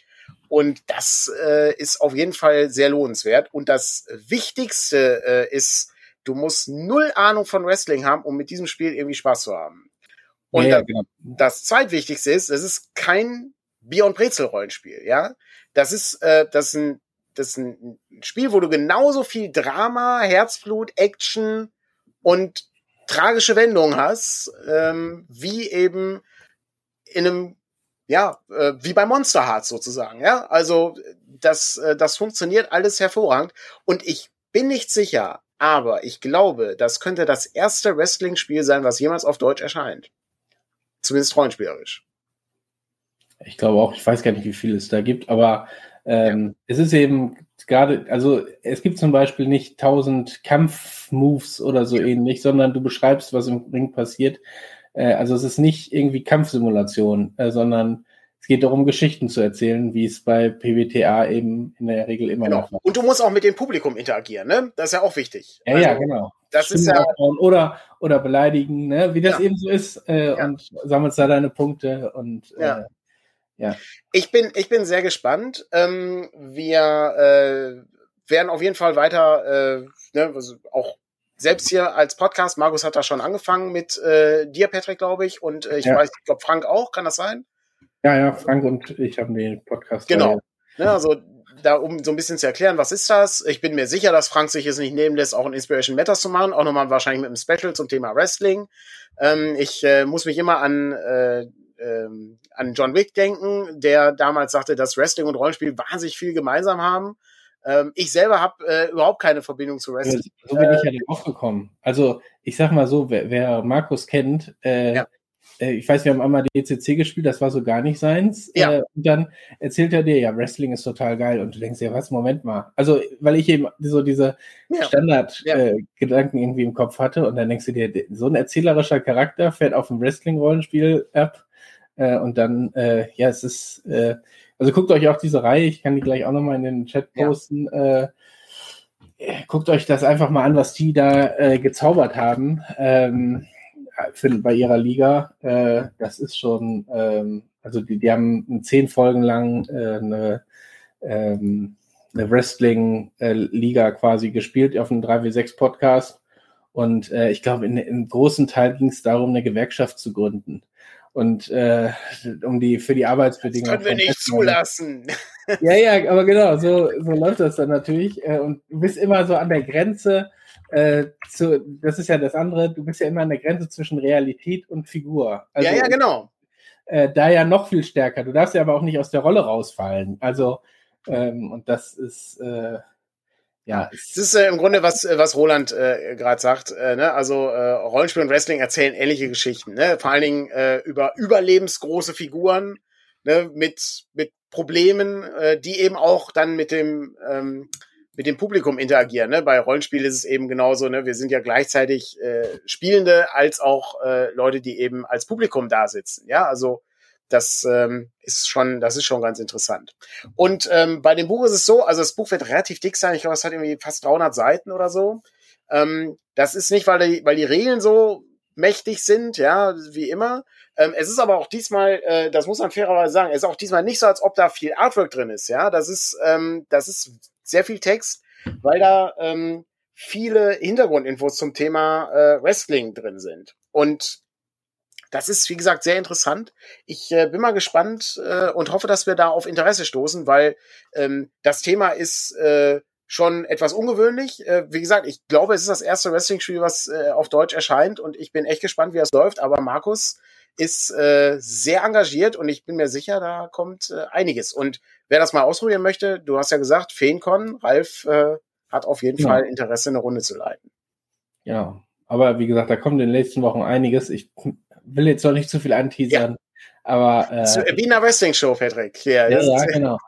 und das äh, ist auf jeden Fall sehr lohnenswert. Und das Wichtigste äh, ist, du musst null Ahnung von Wrestling haben, um mit diesem Spiel irgendwie Spaß zu haben. Und ja, ja, genau. das zweitwichtigste ist, es ist kein Bier- und Brezel-Rollenspiel, ja. Das ist, äh, das ist ein das ist ein Spiel, wo du genauso viel Drama, Herzblut, Action und tragische Wendungen hast, ähm, wie eben in einem, ja, äh, wie bei Monster Hearts sozusagen, ja. Also das, äh, das funktioniert alles hervorragend und ich bin nicht sicher, aber ich glaube, das könnte das erste Wrestling-Spiel sein, was jemals auf Deutsch erscheint. Zumindest rollenspielerisch. Ich glaube auch, ich weiß gar nicht, wie viel es da gibt, aber ähm, ja. Es ist eben gerade, also es gibt zum Beispiel nicht tausend Kampfmoves oder so ja. ähnlich, sondern du beschreibst, was im Ring passiert. Äh, also es ist nicht irgendwie Kampfsimulation, äh, sondern es geht darum, Geschichten zu erzählen, wie es bei PBTA eben in der Regel immer genau. noch war. Und du musst auch mit dem Publikum interagieren, ne? Das ist ja auch wichtig. Ja, also, ja, genau. Das Stimmen ist ja oder oder beleidigen, ne? Wie das ja. eben so ist äh, ja. und sammelst da deine Punkte und ja. Äh, ja. Ich bin, ich bin sehr gespannt. Ähm, wir äh, werden auf jeden Fall weiter, äh, ne, also auch selbst hier als Podcast, Markus hat da schon angefangen mit äh, dir, Patrick, glaube ich, und äh, ich ja. weiß, ich glaube, Frank auch, kann das sein? Ja, ja, Frank und ich haben den Podcast. Genau. Ne, also da, um so ein bisschen zu erklären, was ist das? Ich bin mir sicher, dass Frank sich es nicht nehmen lässt, auch ein Inspiration Matters zu machen, auch nochmal wahrscheinlich mit einem Special zum Thema Wrestling. Ähm, ich äh, muss mich immer an äh, ähm, an John Wick denken, der damals sagte, dass Wrestling und Rollenspiel wahnsinnig viel gemeinsam haben. Ähm, ich selber habe äh, überhaupt keine Verbindung zu Wrestling. So bin ich ja drauf gekommen. Also ich sag mal so, wer, wer Markus kennt, äh, ja. Äh, ich weiß, wir haben einmal DCC gespielt, das war so gar nicht seins. Ja. Äh, und dann erzählt er dir, ja, Wrestling ist total geil. Und du denkst ja, was, Moment mal. Also, weil ich eben so diese ja. Standard-Gedanken äh, irgendwie im Kopf hatte und dann denkst du dir, so ein erzählerischer Charakter fährt auf ein Wrestling-Rollenspiel ab äh, und dann, äh, ja, es ist, äh, also guckt euch auch diese Reihe, ich kann die gleich auch nochmal in den Chat posten. Ja. Guckt euch das einfach mal an, was die da gezaubert haben ähm, für, bei ihrer Liga. Äh, das ist schon, ähm, also die, die haben zehn Folgen lang äh, eine, ähm, eine Wrestling-Liga quasi gespielt auf einem 3W6-Podcast. Und äh, ich glaube, in, in großen Teil ging es darum, eine Gewerkschaft zu gründen. und äh, um die für die Arbeitsbedingungen. Das können wir nicht zulassen. Ja, ja, aber genau, so, so läuft das dann natürlich. Äh, und du bist immer so an der Grenze äh, zu, das ist ja das andere, du bist ja immer an der Grenze zwischen Realität und Figur. Also, ja, ja, genau. Äh, da ja noch viel stärker. Du darfst ja aber auch nicht aus der Rolle rausfallen. Also, ähm, und das ist, äh, ja. Es ist äh, im Grunde, was, äh, was Roland äh, gerade sagt. Äh, ne? Also äh, Rollenspiel und Wrestling erzählen ähnliche Geschichten. Ne? Vor allen Dingen äh, über überlebensgroße Figuren ne? mit, mit Problemen, äh, die eben auch dann mit dem ähm, mit dem Publikum interagieren. Ne? Bei Rollenspiel ist es eben genauso, ne? wir sind ja gleichzeitig äh, Spielende als auch äh, Leute, die eben als Publikum da sitzen. Ja, also das ähm, ist schon, das ist schon ganz interessant. Und ähm, bei dem Buch ist es so, also das Buch wird relativ dick sein. Ich glaube, es hat irgendwie fast 300 Seiten oder so. Ähm, das ist nicht, weil die, weil die Regeln so mächtig sind, ja, wie immer. Ähm, es ist aber auch diesmal, äh, das muss man fairerweise sagen, es ist auch diesmal nicht so, als ob da viel Artwork drin ist, ja. Das ist, ähm, das ist sehr viel Text, weil da ähm, viele Hintergrundinfos zum Thema äh, Wrestling drin sind. Und das ist, wie gesagt, sehr interessant. Ich äh, bin mal gespannt äh, und hoffe, dass wir da auf Interesse stoßen, weil ähm, das Thema ist äh, schon etwas ungewöhnlich. Äh, wie gesagt, ich glaube, es ist das erste Wrestling-Spiel, was äh, auf Deutsch erscheint und ich bin echt gespannt, wie das läuft. Aber Markus ist äh, sehr engagiert und ich bin mir sicher, da kommt äh, einiges. Und wer das mal ausprobieren möchte, du hast ja gesagt, Feencon, Ralf äh, hat auf jeden ja. Fall Interesse, eine Runde zu leiten. Ja, aber wie gesagt, da kommt in den nächsten Wochen einiges. Ich will jetzt noch nicht zu viel anteasern. Ja. Aber äh, Wiener Wrestling Show, Patrick. Ja, ja, ja genau. [LAUGHS]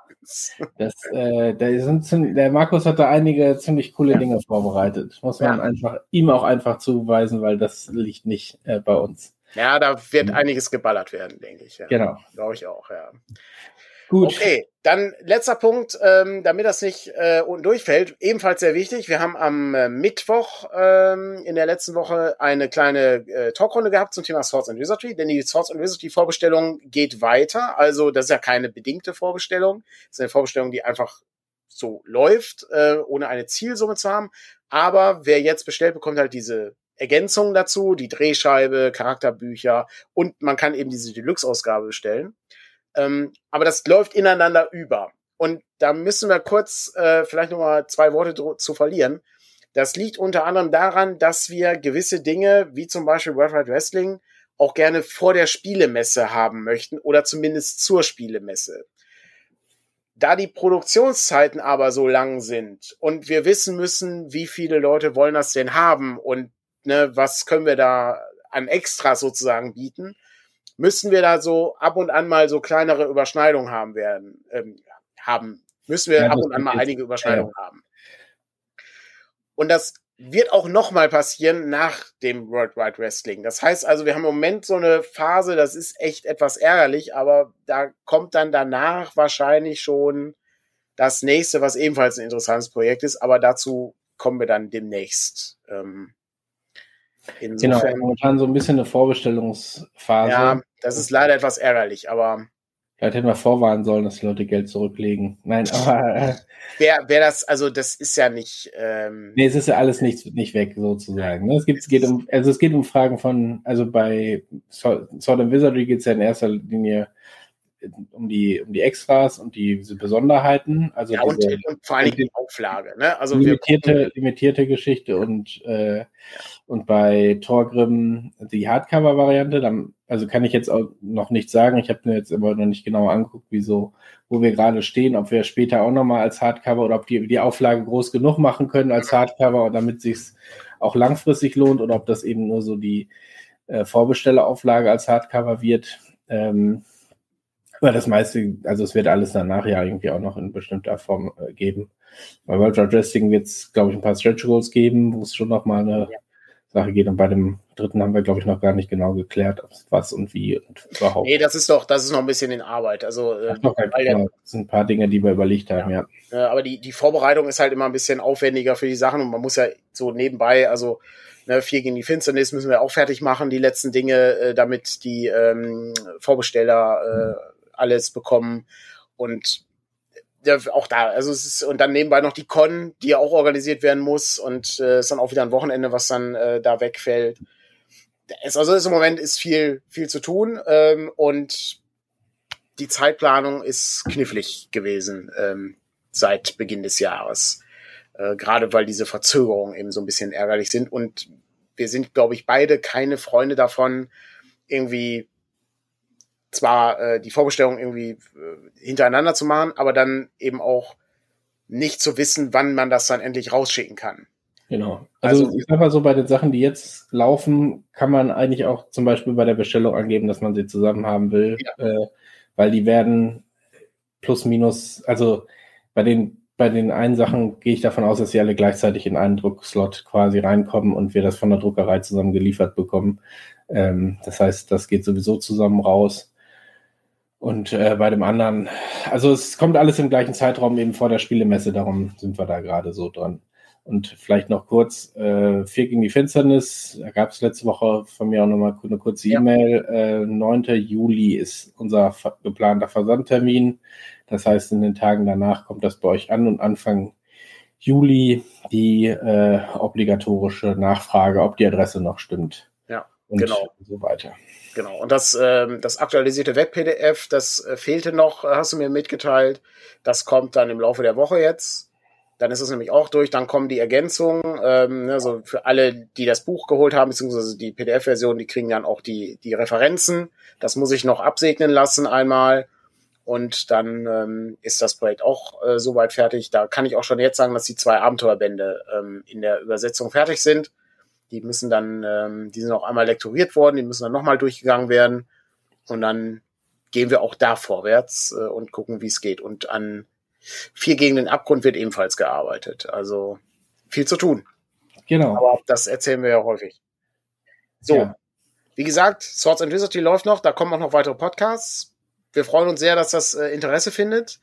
Das, äh, da sind, der Markus hat da einige ziemlich coole Dinge vorbereitet. Muss man ja. einfach ihm auch einfach zuweisen, weil das liegt nicht äh, bei uns. Ja, da wird mhm. einiges geballert werden, denke ich. Ja. Genau. Glaube ich auch, ja. Gut. Okay, dann letzter Punkt, ähm, damit das nicht äh, unten durchfällt, ebenfalls sehr wichtig. Wir haben am äh, Mittwoch ähm, in der letzten Woche eine kleine äh, Talkrunde gehabt zum Thema Swords and Wizardry, denn die Swords and Wizardry Vorbestellung geht weiter. Also das ist ja keine bedingte Vorbestellung, das ist eine Vorbestellung, die einfach so läuft, äh, ohne eine Zielsumme zu haben. Aber wer jetzt bestellt, bekommt halt diese Ergänzungen dazu, die Drehscheibe, Charakterbücher und man kann eben diese Deluxe-Ausgabe bestellen. Ähm, aber das läuft ineinander über. Und da müssen wir kurz äh, vielleicht nochmal zwei Worte zu verlieren. Das liegt unter anderem daran, dass wir gewisse Dinge, wie zum Beispiel World Wide Wrestling, auch gerne vor der Spielemesse haben möchten oder zumindest zur Spielemesse. Da die Produktionszeiten aber so lang sind und wir wissen müssen, wie viele Leute wollen das denn haben und ne, was können wir da an Extras sozusagen bieten, müssen wir da so ab und an mal so kleinere Überschneidungen haben werden, ähm, haben, müssen wir ja, ab und an mal einige Überschneidungen ja. haben. Und das wird auch nochmal passieren nach dem World Wide Wrestling. Das heißt also, wir haben im Moment so eine Phase, das ist echt etwas ärgerlich, aber da kommt dann danach wahrscheinlich schon das nächste, was ebenfalls ein interessantes Projekt ist, aber dazu kommen wir dann demnächst. Ähm, Insofern, genau, momentan so ein bisschen eine Vorbestellungsphase. Ja, das ist leider etwas ärgerlich, aber. Vielleicht hätten wir vorwarnen sollen, dass die Leute Geld zurücklegen. Nein, [LAUGHS] aber. Äh, wer, wer das, also das ist ja nicht. Ähm, nee, es ist ja alles nicht, nicht weg, sozusagen. Ne? Es, gibt, es geht um, also es geht um Fragen von, also bei Sword and Wizardry geht es ja in erster Linie um die, um die Extras und die, diese Besonderheiten. Also ja, diese, und, und, vor allem die Auflage. Ne? Also limitierte, limitierte Geschichte und, äh, ja. und bei Torgrim die Hardcover-Variante. Also kann ich jetzt auch noch nicht sagen. Ich habe mir jetzt aber noch nicht genau angeguckt, wieso, wo wir gerade stehen, ob wir später auch nochmal als Hardcover oder ob die die Auflage groß genug machen können als Hardcover, damit sich's auch langfristig lohnt oder ob das eben nur so die äh, Vorbestellerauflage als Hardcover wird. Ähm, aber das meiste, also es wird alles danach ja irgendwie auch noch in bestimmter Form äh, geben. Bei World Wide Wrestling wird es, glaube ich, ein paar Stretch Goals geben, wo es schon nochmal eine ja. Sache geht. Und bei dem dritten haben wir, glaube ich, noch gar nicht genau geklärt, was und wie und überhaupt. Nee, das ist doch, das ist noch ein bisschen in Arbeit. Also, äh, Ach, halt, genau. das sind ein paar Dinge, die wir überlegt haben, ja. ja. aber die, die Vorbereitung ist halt immer ein bisschen aufwendiger für die Sachen und man muss ja so nebenbei, also ne, vier gegen die Finsternis müssen wir auch fertig machen, die letzten Dinge, äh, damit die ähm, Vorbesteller äh, mhm alles bekommen und ja, auch da, also es ist, und dann nebenbei noch die Con, die ja auch organisiert werden muss und äh, ist dann auch wieder ein Wochenende, was dann äh, da wegfällt. es, also ist im Moment ist viel, viel zu tun ähm, und die Zeitplanung ist knifflig gewesen ähm, seit Beginn des Jahres. Äh, Gerade weil diese Verzögerungen eben so ein bisschen ärgerlich sind. Und wir sind, glaube ich, beide keine Freunde davon, irgendwie zwar äh, die Vorbestellung irgendwie äh, hintereinander zu machen, aber dann eben auch nicht zu wissen, wann man das dann endlich rausschicken kann. Genau. Also, also ich sag mal so, bei den Sachen, die jetzt laufen, kann man eigentlich auch zum Beispiel bei der Bestellung angeben, dass man sie zusammen haben will, ja. äh, weil die werden plus minus, also bei den bei den einen Sachen gehe ich davon aus, dass sie alle gleichzeitig in einen Druckslot quasi reinkommen und wir das von der Druckerei zusammen geliefert bekommen. Ähm, das heißt, das geht sowieso zusammen raus. Und äh, bei dem anderen, also es kommt alles im gleichen Zeitraum eben vor der Spielemesse, darum sind wir da gerade so dran. Und vielleicht noch kurz, äh, Vier gegen die Finsternis, da gab es letzte Woche von mir auch nochmal eine kurze E-Mail. Äh, 9. Juli ist unser geplanter Versandtermin. Das heißt, in den Tagen danach kommt das bei euch an und Anfang Juli die äh, obligatorische Nachfrage, ob die Adresse noch stimmt. Und genau. so weiter. Genau. Und das, ähm, das aktualisierte Web-PDF, das äh, fehlte noch, hast du mir mitgeteilt. Das kommt dann im Laufe der Woche jetzt. Dann ist es nämlich auch durch. Dann kommen die Ergänzungen. Ähm, also für alle, die das Buch geholt haben, beziehungsweise die PDF-Version, die kriegen dann auch die, die Referenzen. Das muss ich noch absegnen lassen einmal. Und dann ähm, ist das Projekt auch äh, soweit fertig. Da kann ich auch schon jetzt sagen, dass die zwei Abenteuerbände ähm, in der Übersetzung fertig sind. Die müssen dann, ähm, die sind auch einmal lektoriert worden, die müssen dann nochmal durchgegangen werden. Und dann gehen wir auch da vorwärts äh, und gucken, wie es geht. Und an Vier gegen den Abgrund wird ebenfalls gearbeitet. Also viel zu tun. Genau. Aber das erzählen wir ja häufig. So. Ja. Wie gesagt, Swords and Wizardry läuft noch. Da kommen auch noch weitere Podcasts. Wir freuen uns sehr, dass das äh, Interesse findet.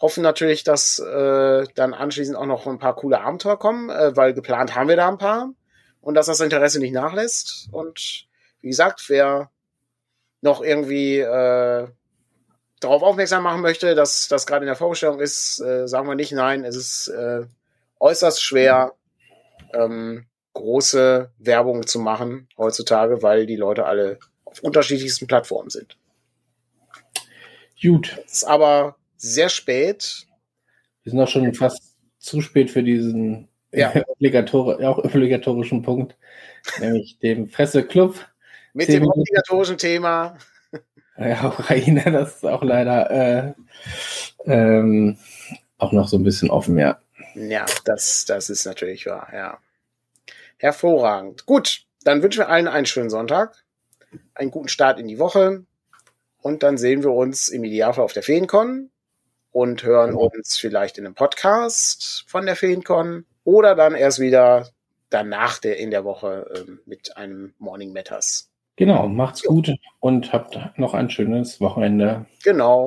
Hoffen natürlich, dass äh, dann anschließend auch noch ein paar coole Abenteuer kommen, äh, weil geplant haben wir da ein paar. Und dass das Interesse nicht nachlässt. Und wie gesagt, wer noch irgendwie äh, darauf aufmerksam machen möchte, dass das gerade in der Vorbestellung ist, äh, sagen wir nicht nein. Es ist äh, äußerst schwer, ähm, große Werbung zu machen heutzutage, weil die Leute alle auf unterschiedlichsten Plattformen sind. Gut. Es ist aber sehr spät. Wir sind auch schon fast zu spät für diesen ja. obligator auch obligatorischen Punkt, nämlich dem Presseclub. Mit dem obligatorischen Thema. Ja, Ukraine, das ist auch leider äh, ähm, auch noch so ein bisschen offen, ja. Ja, das, das ist natürlich wahr, ja. Hervorragend. Gut, dann wünschen wir allen einen schönen Sonntag, einen guten Start in die Woche und dann sehen wir uns im Idealfall auf der Feencon und hören genau. uns vielleicht in einem Podcast von der Feencon oder dann erst wieder danach der, in der Woche äh, mit einem Morning Matters. Genau, macht's gut und habt noch ein schönes Wochenende. Genau.